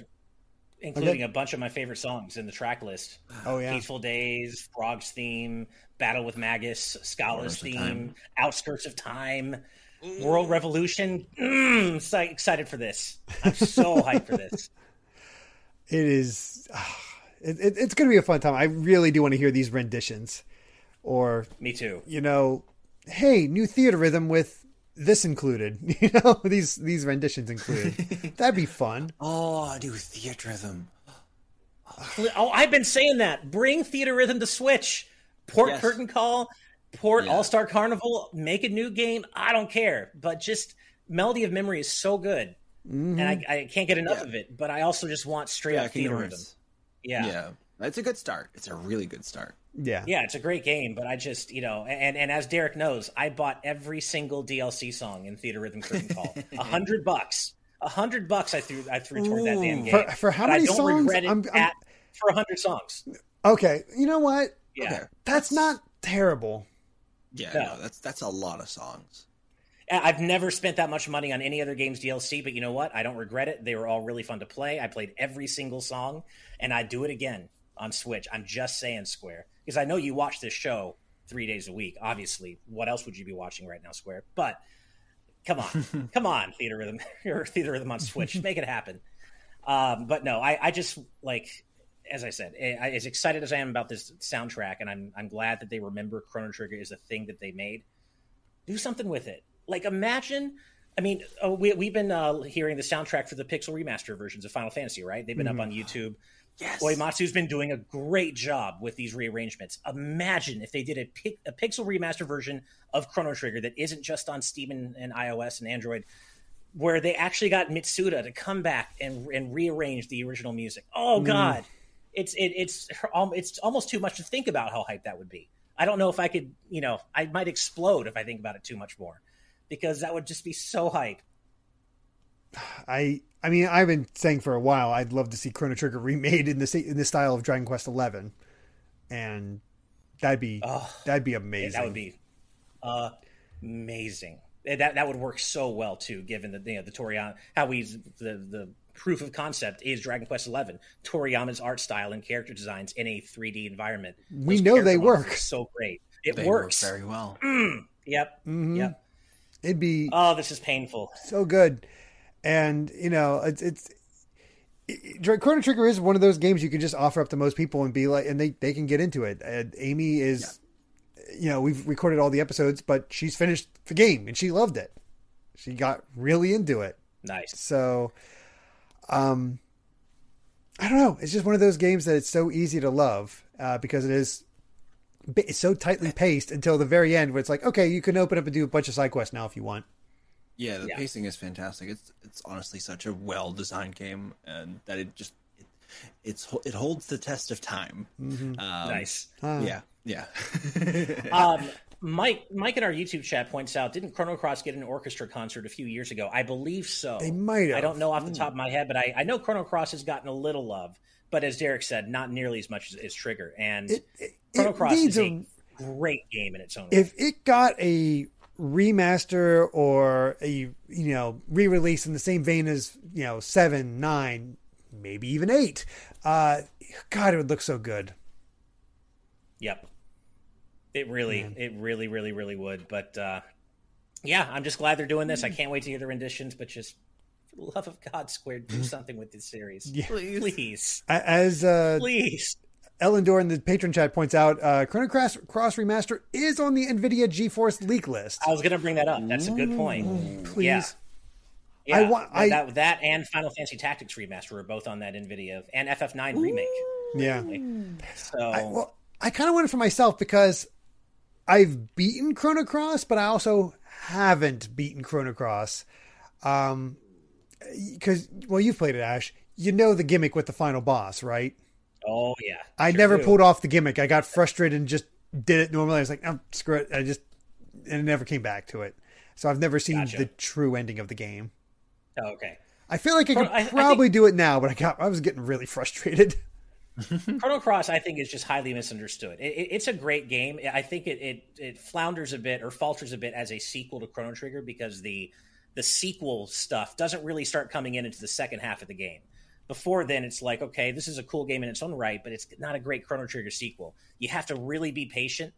including a bunch of my favorite songs in the track list. oh yeah, Peaceful Days, Frog's theme, Battle with Magus, Schala's Outskirts of theme, Outskirts of Time, World Revolution. Mm, so excited for this. I'm so hyped for this. it is. ah, it, it, it's going to be a fun time. I really do want to hear these renditions, or Me too. you know, hey, new Theatrhythm with this included. You know, these these renditions included. That'd be fun. oh, do Theatrhythm. Oh, I've been saying that. Bring Theatrhythm to Switch. Port Yes. Curtain Call, port Yeah. All Star Carnival, make a new game. I don't care. But just Melody of Memory is so good. And I, I can't get enough Mm-hmm. Yeah. of it. But I also just want straight Yeah, up Theatrhythm. Hearts. Yeah. Yeah, it's a good start. It's a really good start. Yeah, Yeah, it's a great game, but I just, you know, and and as Derek knows, I bought every single DLC song in Theatrhythm Curtain Call. A hundred bucks. A hundred bucks I threw I threw toward that damn Ooh. game. For- for how But many I don't songs? regret it I'm- I'm- at, for a hundred songs. Okay, you know what? Yeah. Okay. That's not terrible. Yeah, No. no, that's that's a lot of songs. I've never spent that much money on any other game's DLC, but you know what? I don't regret it. They were all really fun to play. I played every single song, and I'd do it again on Switch. I'm just saying, Square, because I know you watch this show three days a week. Obviously, what else would you be watching right now, Square? But come on, come on, Theatrhythm or Theatrhythm on Switch, make it happen. Um, but no, I, I just like, as I said, I, as excited as I am about this soundtrack, and I'm I'm glad that they remember Chrono Trigger is a thing that they made. Do something with it. Like, imagine. I mean, oh, we, we've been uh, hearing the soundtrack for the Pixel remaster versions of Final Fantasy, right? They've been Mm-hmm. up on YouTube. Yes. Uematsu's been doing a great job with these rearrangements. Imagine if they did a, pi- a Pixel remaster version of Chrono Trigger that isn't just on Steam and, and iOS and Android, where they actually got Mitsuda to come back and, and rearrange the original music. Oh God, it's it, it's it's almost too much to think about how hype that would be. I don't know if I could, you know, I might explode if I think about it too much more, because that would just be so hype. I I mean I've been saying for a while I'd love to see Chrono Trigger remade in the sa- in the style of Dragon Quest Eleven, and that'd be Oh, that'd be Yeah, amazing. that would be amazing. And That that would work so well too, given the you know the Toriyama how he's the the proof of concept is Dragon Quest Eleven. Toriyama's art style and character designs in a 3D environment. We Those know they work. so great. It They works. work very well. Yep. Mhm. Yep. It'd be Oh, this is painful. so good, and you know it's it's. it- Chrono Trigger is one of those games you can just offer up to most people and be like, and they, they can get into it. And Amy is, you know, we've recorded all the episodes, but she's finished the game and she loved it. She got really into it. Nice. So, um, I don't know. It's just one of those games that it's so easy to love uh, because it is it's so tightly paced until the very end, where it's like, okay, you can open up and do a bunch of side quests now if you want. Yeah, the Yeah. pacing is fantastic. It's it's honestly such a well designed game, and that it just it, it's it holds the test of time. Um, nice. Huh. Yeah, yeah. Um, Mike, Mike in our YouTube chat points out, didn't Chrono Cross get an orchestra concert a few years ago? I believe so. They might have. I don't know off the top of my head, but I, I know Chrono Cross has gotten a little love, but as Derek said, not nearly as much as, as Trigger. And It, it, Chrono it Cross needs is a, a great game in its own if way. it got a remaster or a you know re-release in the same vein as you know seven, nine, maybe even eight. Uh, God, it would look so good. Yep. It really, it really, really, really would. But uh, yeah, I'm just glad they're doing this. I can't wait to hear the renditions, but just for the love of God, Square, do something with this series. Yeah. Please. Please. As uh, Please. Ellendor in the patron chat points out, uh, Chrono Cross, Cross Remaster is on the NVIDIA GeForce leak list. I was going to bring that up. That's a good point. Please. Yeah. Yeah, I want- that, I- that, that and Final Fantasy Tactics remaster were both on that NVIDIA and FF9 remake. Yeah. So I, well, I kind of want it for myself because I've beaten Chrono Cross, but I also haven't beaten Chrono Cross. Um, because well, you've played it, Ash. You know the gimmick with the final boss, right? oh yeah, I Sure never do. pulled off the gimmick. I got frustrated and just did it normally. I was like, oh, screw it. I just and it never came back to it. So I've never seen Gotcha. the true ending of the game. Oh, okay. I feel like I could Chrono- I- I think- probably do it now, but I got I was getting really frustrated. Chrono Cross, I think, is just highly misunderstood. It, it, it's a great game. I think it, it it flounders a bit or falters a bit as a sequel to Chrono Trigger because the the sequel stuff doesn't really start coming in into the second half of the game. Before then, it's like, okay, this is a cool game in its own right, but it's not a great Chrono Trigger sequel. You have to really be patient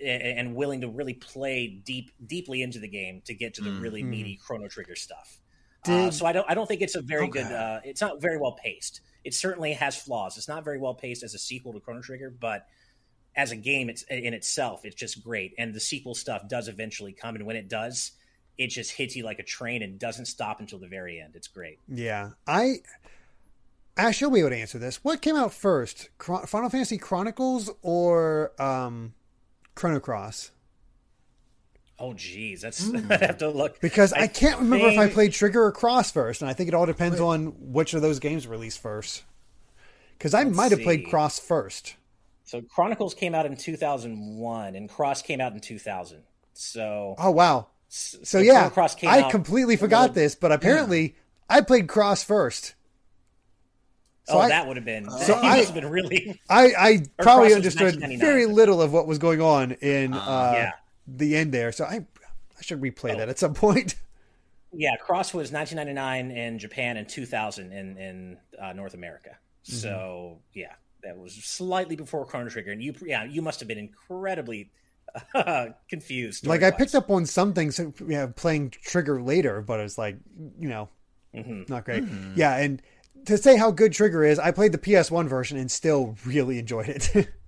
and willing to really play deep deeply into the game to get to the really meaty Chrono Trigger stuff. Uh, so I don't I don't think it's a very Okay. good. Uh, it's not very well paced. It certainly has flaws. It's not very well paced as a sequel to Chrono Trigger, but as a game, it's in itself, it's just great. And the sequel stuff does eventually come, and when it does, it just hits you like a train and doesn't stop until the very end. It's great. Yeah, I. Ash, you'll be able to answer this. What came out first, Chron- Final Fantasy Chronicles or um, Chrono Cross? Oh, geez, that's I have to look Because I, can't remember if I played Trigger or Cross first, and I think it all depends on which of those games released first. Because I might have played. Cross first. So Chronicles came out in 2001, and Cross came out in 2000. So Oh wow! So yeah, Cross came I out completely forgot this, but apparently I played Cross first. So oh, I- that would have been. so I- must have been really. I, I probably understood very little of what was going on in uh, yeah. the end there. So I, I should replay Oh. that at some point. Yeah, Cross was 1999 in Japan and 2000 in in uh, North America. Mm-hmm. So yeah, that was slightly before Chrono Trigger, and you yeah you must have been incredibly confused. like I picked up on some things, so, yeah, playing Trigger later, but it's like, you know, Mhm. not great. Yeah, and to say how good Trigger is, I played the PS1 version and still really enjoyed it.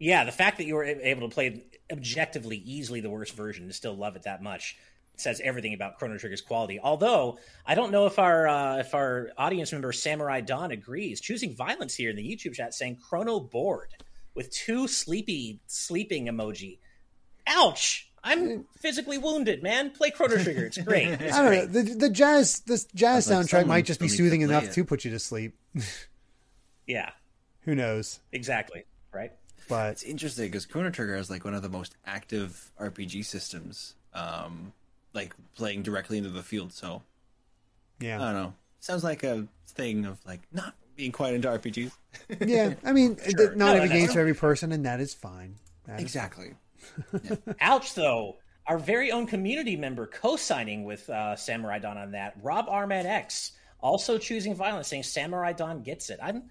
Yeah, the fact that you were able to play objectively easily the worst version and still love it that much says everything about Chrono Trigger's quality. Although I don't know if our uh, if our audience member Samurai Don agrees. Choosing violence here in the YouTube chat saying Chrono bored with two sleepy sleeping emoji. Ouch! I'm physically wounded, man. Play Chrono Trigger. It's great. It's I don't great. know. The, the jazz, this jazz like soundtrack might just be soothing to enough it. to put you to sleep. Yeah, Who knows? exactly. Right. But It's interesting because Chrono Trigger is like one of the most active RPG systems, um, like playing directly into the field. So yeah, I don't know. Sounds like a thing of like not being quite into RPGs. yeah. I mean, Sure. not No, every and I game's for every person, and that is fine. That is- Exactly. Ouch, though. Our very own community member co-signing with uh, Samurai Don on that. Rob Arman X also choosing violence, saying Samurai Don gets it. I'm,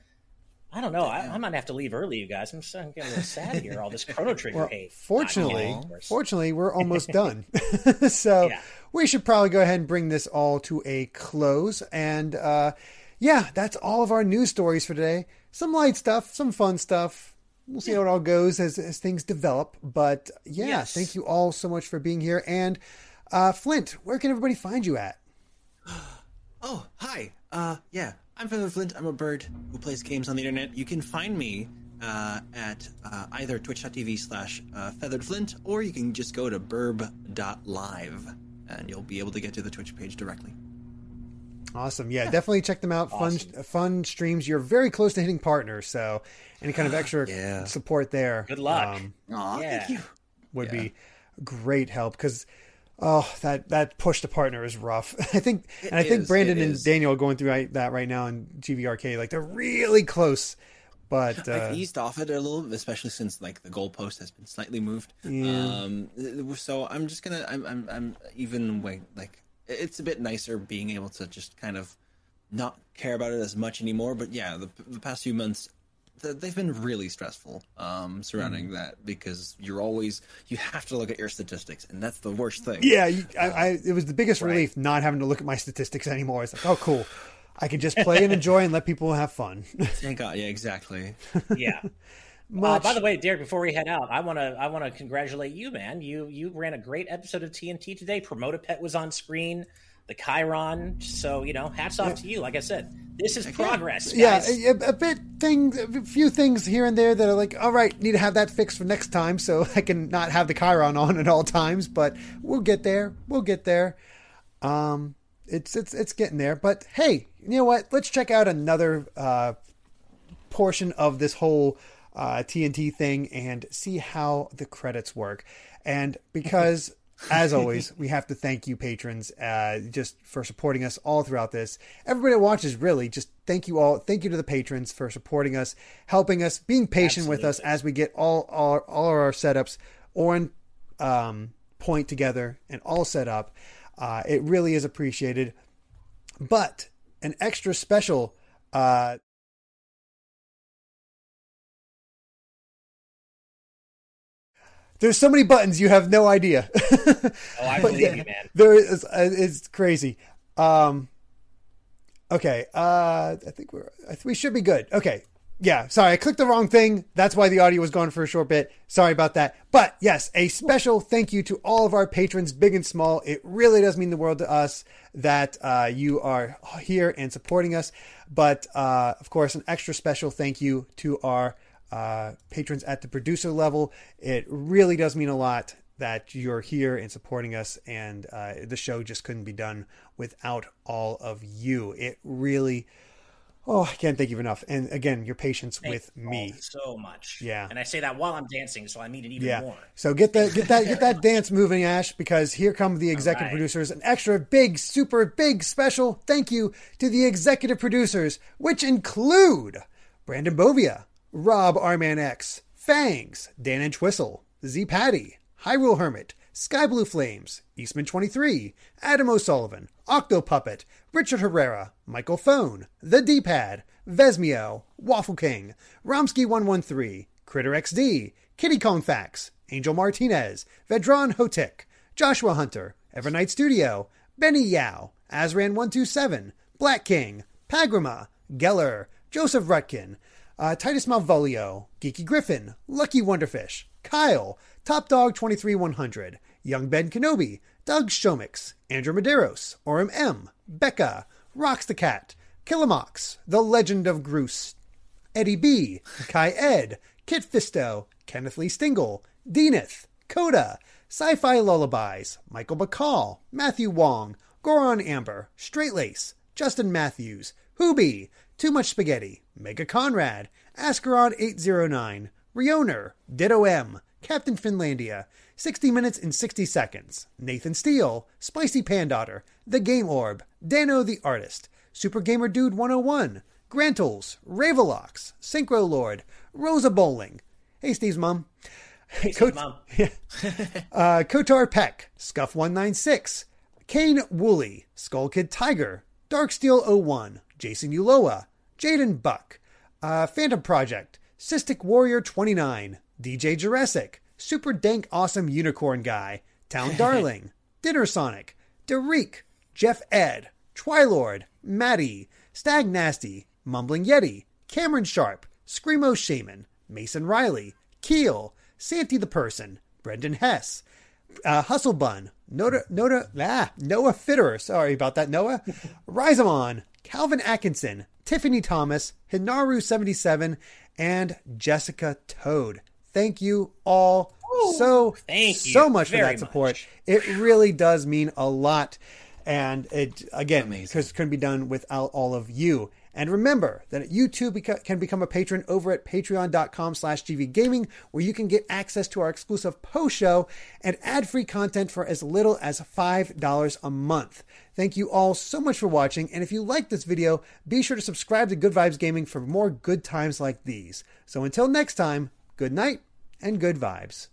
I don't know. I, I might have to leave early, you guys. I'm, so- I'm getting a little sad here. All this Chrono Trigger Well, hate. fortunately, fortunately, we're almost done. so Yeah. we should probably go ahead and bring this all to a close. And uh, yeah, that's all of our news stories for today. Some light stuff, some fun stuff. We'll see how it all goes as, as things develop. But yeah, Yes. thank you all so much for being here. And uh, Flint, where can everybody find you at? Oh, hi. Uh, yeah, I'm Feather Flint. I'm a bird who plays games on the internet. You can find me uh, at uh, either twitch.tv slash uh, featheredflint or you can just go to burb.live and you'll be able to get to the Twitch page directly. Awesome. Yeah, definitely check them out. Fun, fun streams. You're very close to hitting partners, so any kind of extra Yeah. support there. Good luck. um, Aw, Yeah. thank you. would be great help because oh that that push to partner is rough i think and i think brandon and is. daniel are going through that right now in gvrk like they're really close but uh, I've eased off it a little, especially since like the goalpost has been slightly moved. Yeah. Um, so I'm just gonna, I'm, I'm, I'm even way like it's a bit nicer being able to just kind of not care about it as much anymore. But yeah, the, the past few months, th- they've been really stressful um, surrounding Mm. that because you're always you have to look at your statistics, and that's the worst thing. yeah you, I, I it was the biggest relief not having to look at my statistics anymore it's like oh cool i can just play and enjoy and let people have fun Thank God. Yeah, exactly. Yeah. Uh, by the way, Derek, before we head out, I want to I want to congratulate you, man. You you ran a great episode of TNT today. Promote a Pet was on screen. The Chiron. So you know, hats off to you. Like I said, this is progress. yeah a, a bit thing a few things here and there that are like all right need to have that fixed for next time so i can not have the chiron on at all times but we'll get there we'll get there um it's it's it's getting there but hey you know what let's check out another uh portion of this whole uh, TNT thing and see how the credits work. And because, as always, we have to thank you, patrons, uh, just for supporting us all throughout this. Everybody that watches, really, just thank you all. Thank you to the patrons for supporting us, helping us, being patient with us as we get all all, all our setups on um, point together and all set up. Uh, it really is appreciated. But an extra special uh, There's so many buttons you have no idea. Oh, I believe yeah, you, man. There is uh, it's crazy. Um Okay, uh I think we're I think we should be good. Okay. Yeah, sorry, I clicked the wrong thing. That's why the audio was gone for a short bit. Sorry about that. But yes, a special thank you to all of our patrons, big and small. It really does mean the world to us that uh, you are here and supporting us. But uh, of course, an extra special thank you to our uh, patrons at the producer level. It really does mean a lot that you're here and supporting us, and uh, the show just couldn't be done without all of you. It really, oh, I can't thank you enough. And again, your patience with Thank you me. so much. Yeah. And I say that while I'm dancing, so I mean it even Yeah. more. So get that get that get that dance moving, Ash, because here come the executive right. producers. An extra big, super big special thank you to the executive producers, which include Brandon Bovia, Rob Arman X, Fangs, Dan and Twistle, Z Patty, Hyrule Hermit, Sky Blue Flames, Eastman 23, Adam O'Sullivan, Octo Puppet, Richard Herrera, Michael Phone, The D-Pad, Vesmio, Waffle King, Romsky113, Critter XD, Kitty Kong Fax, Angel Martinez, Vedran Hotik, Joshua Hunter, Evernight Studio, Benny Yao, Azran127, Black King, Pagrama, Geller, Joseph Rutkin, uh, Titus Malvolio, Geeky Griffin, Lucky Wonderfish, Kyle, Top Dog 23100, Young Ben Kenobi, Doug Shomix, Andrew Medeiros, Orem M, Becca, Rocks the Cat, Killamox, The Legend of Groose, Eddie B, Kai Ed, Kit Fisto, Kenneth Lee Stingle, Deaneth, Coda, Sci Fi Lullabies, Michael Bacall, Matthew Wong, Goron Amber, Straight Lace, Justin Matthews, Hoobie, Too Much Spaghetti, Mega Conrad, Ascaron 809, Rioner, Ditto M, Captain Finlandia, 60 Minutes and 60 Seconds, Nathan Steele, Spicy Pandaughter, The Game Orb, Dano the Artist, Super Gamer Dude 101, Grantles, Ravelox, Synchro Lord, Rosa Bowling. Hey, Steve's mom. Hey, Steve's mom. uh, Kotar Peck, Scuff 196, Kane Woolley, Skull Kid Tiger, Darksteel 01, Jason Uloa, Jaden Buck, uh, Phantom Project, Cystic Warrior 29, DJ Jurassic, Super Dank Awesome Unicorn Guy, Town Darling, Dinner Sonic, Derek, Jeff Ed, Twilord, Maddie, Stag Nasty, Mumbling Yeti, Cameron Sharp, Screamo Shaman, Mason Riley, Keel, Santy the Person, Brendan Hess, uh, Hustle Bun, Noda, Noda, ah, Noah Fitterer, sorry about that, Noah, Rizamon, Calvin Atkinson, Tiffany Thomas, Hinaru77, and Jessica Toad. Thank you all so, thank you so much for that support. much. It really does mean a lot. And it, again, because it couldn't be done without all of you. And remember that you too can become a patron over at patreon.com slash gvgaming, where you can get access to our exclusive post show and ad-free content for as little as $5 a month. Thank you all so much for watching, and if you like this video, be sure to subscribe to Good Vibes Gaming for more good times like these. So until next time, good night and good vibes.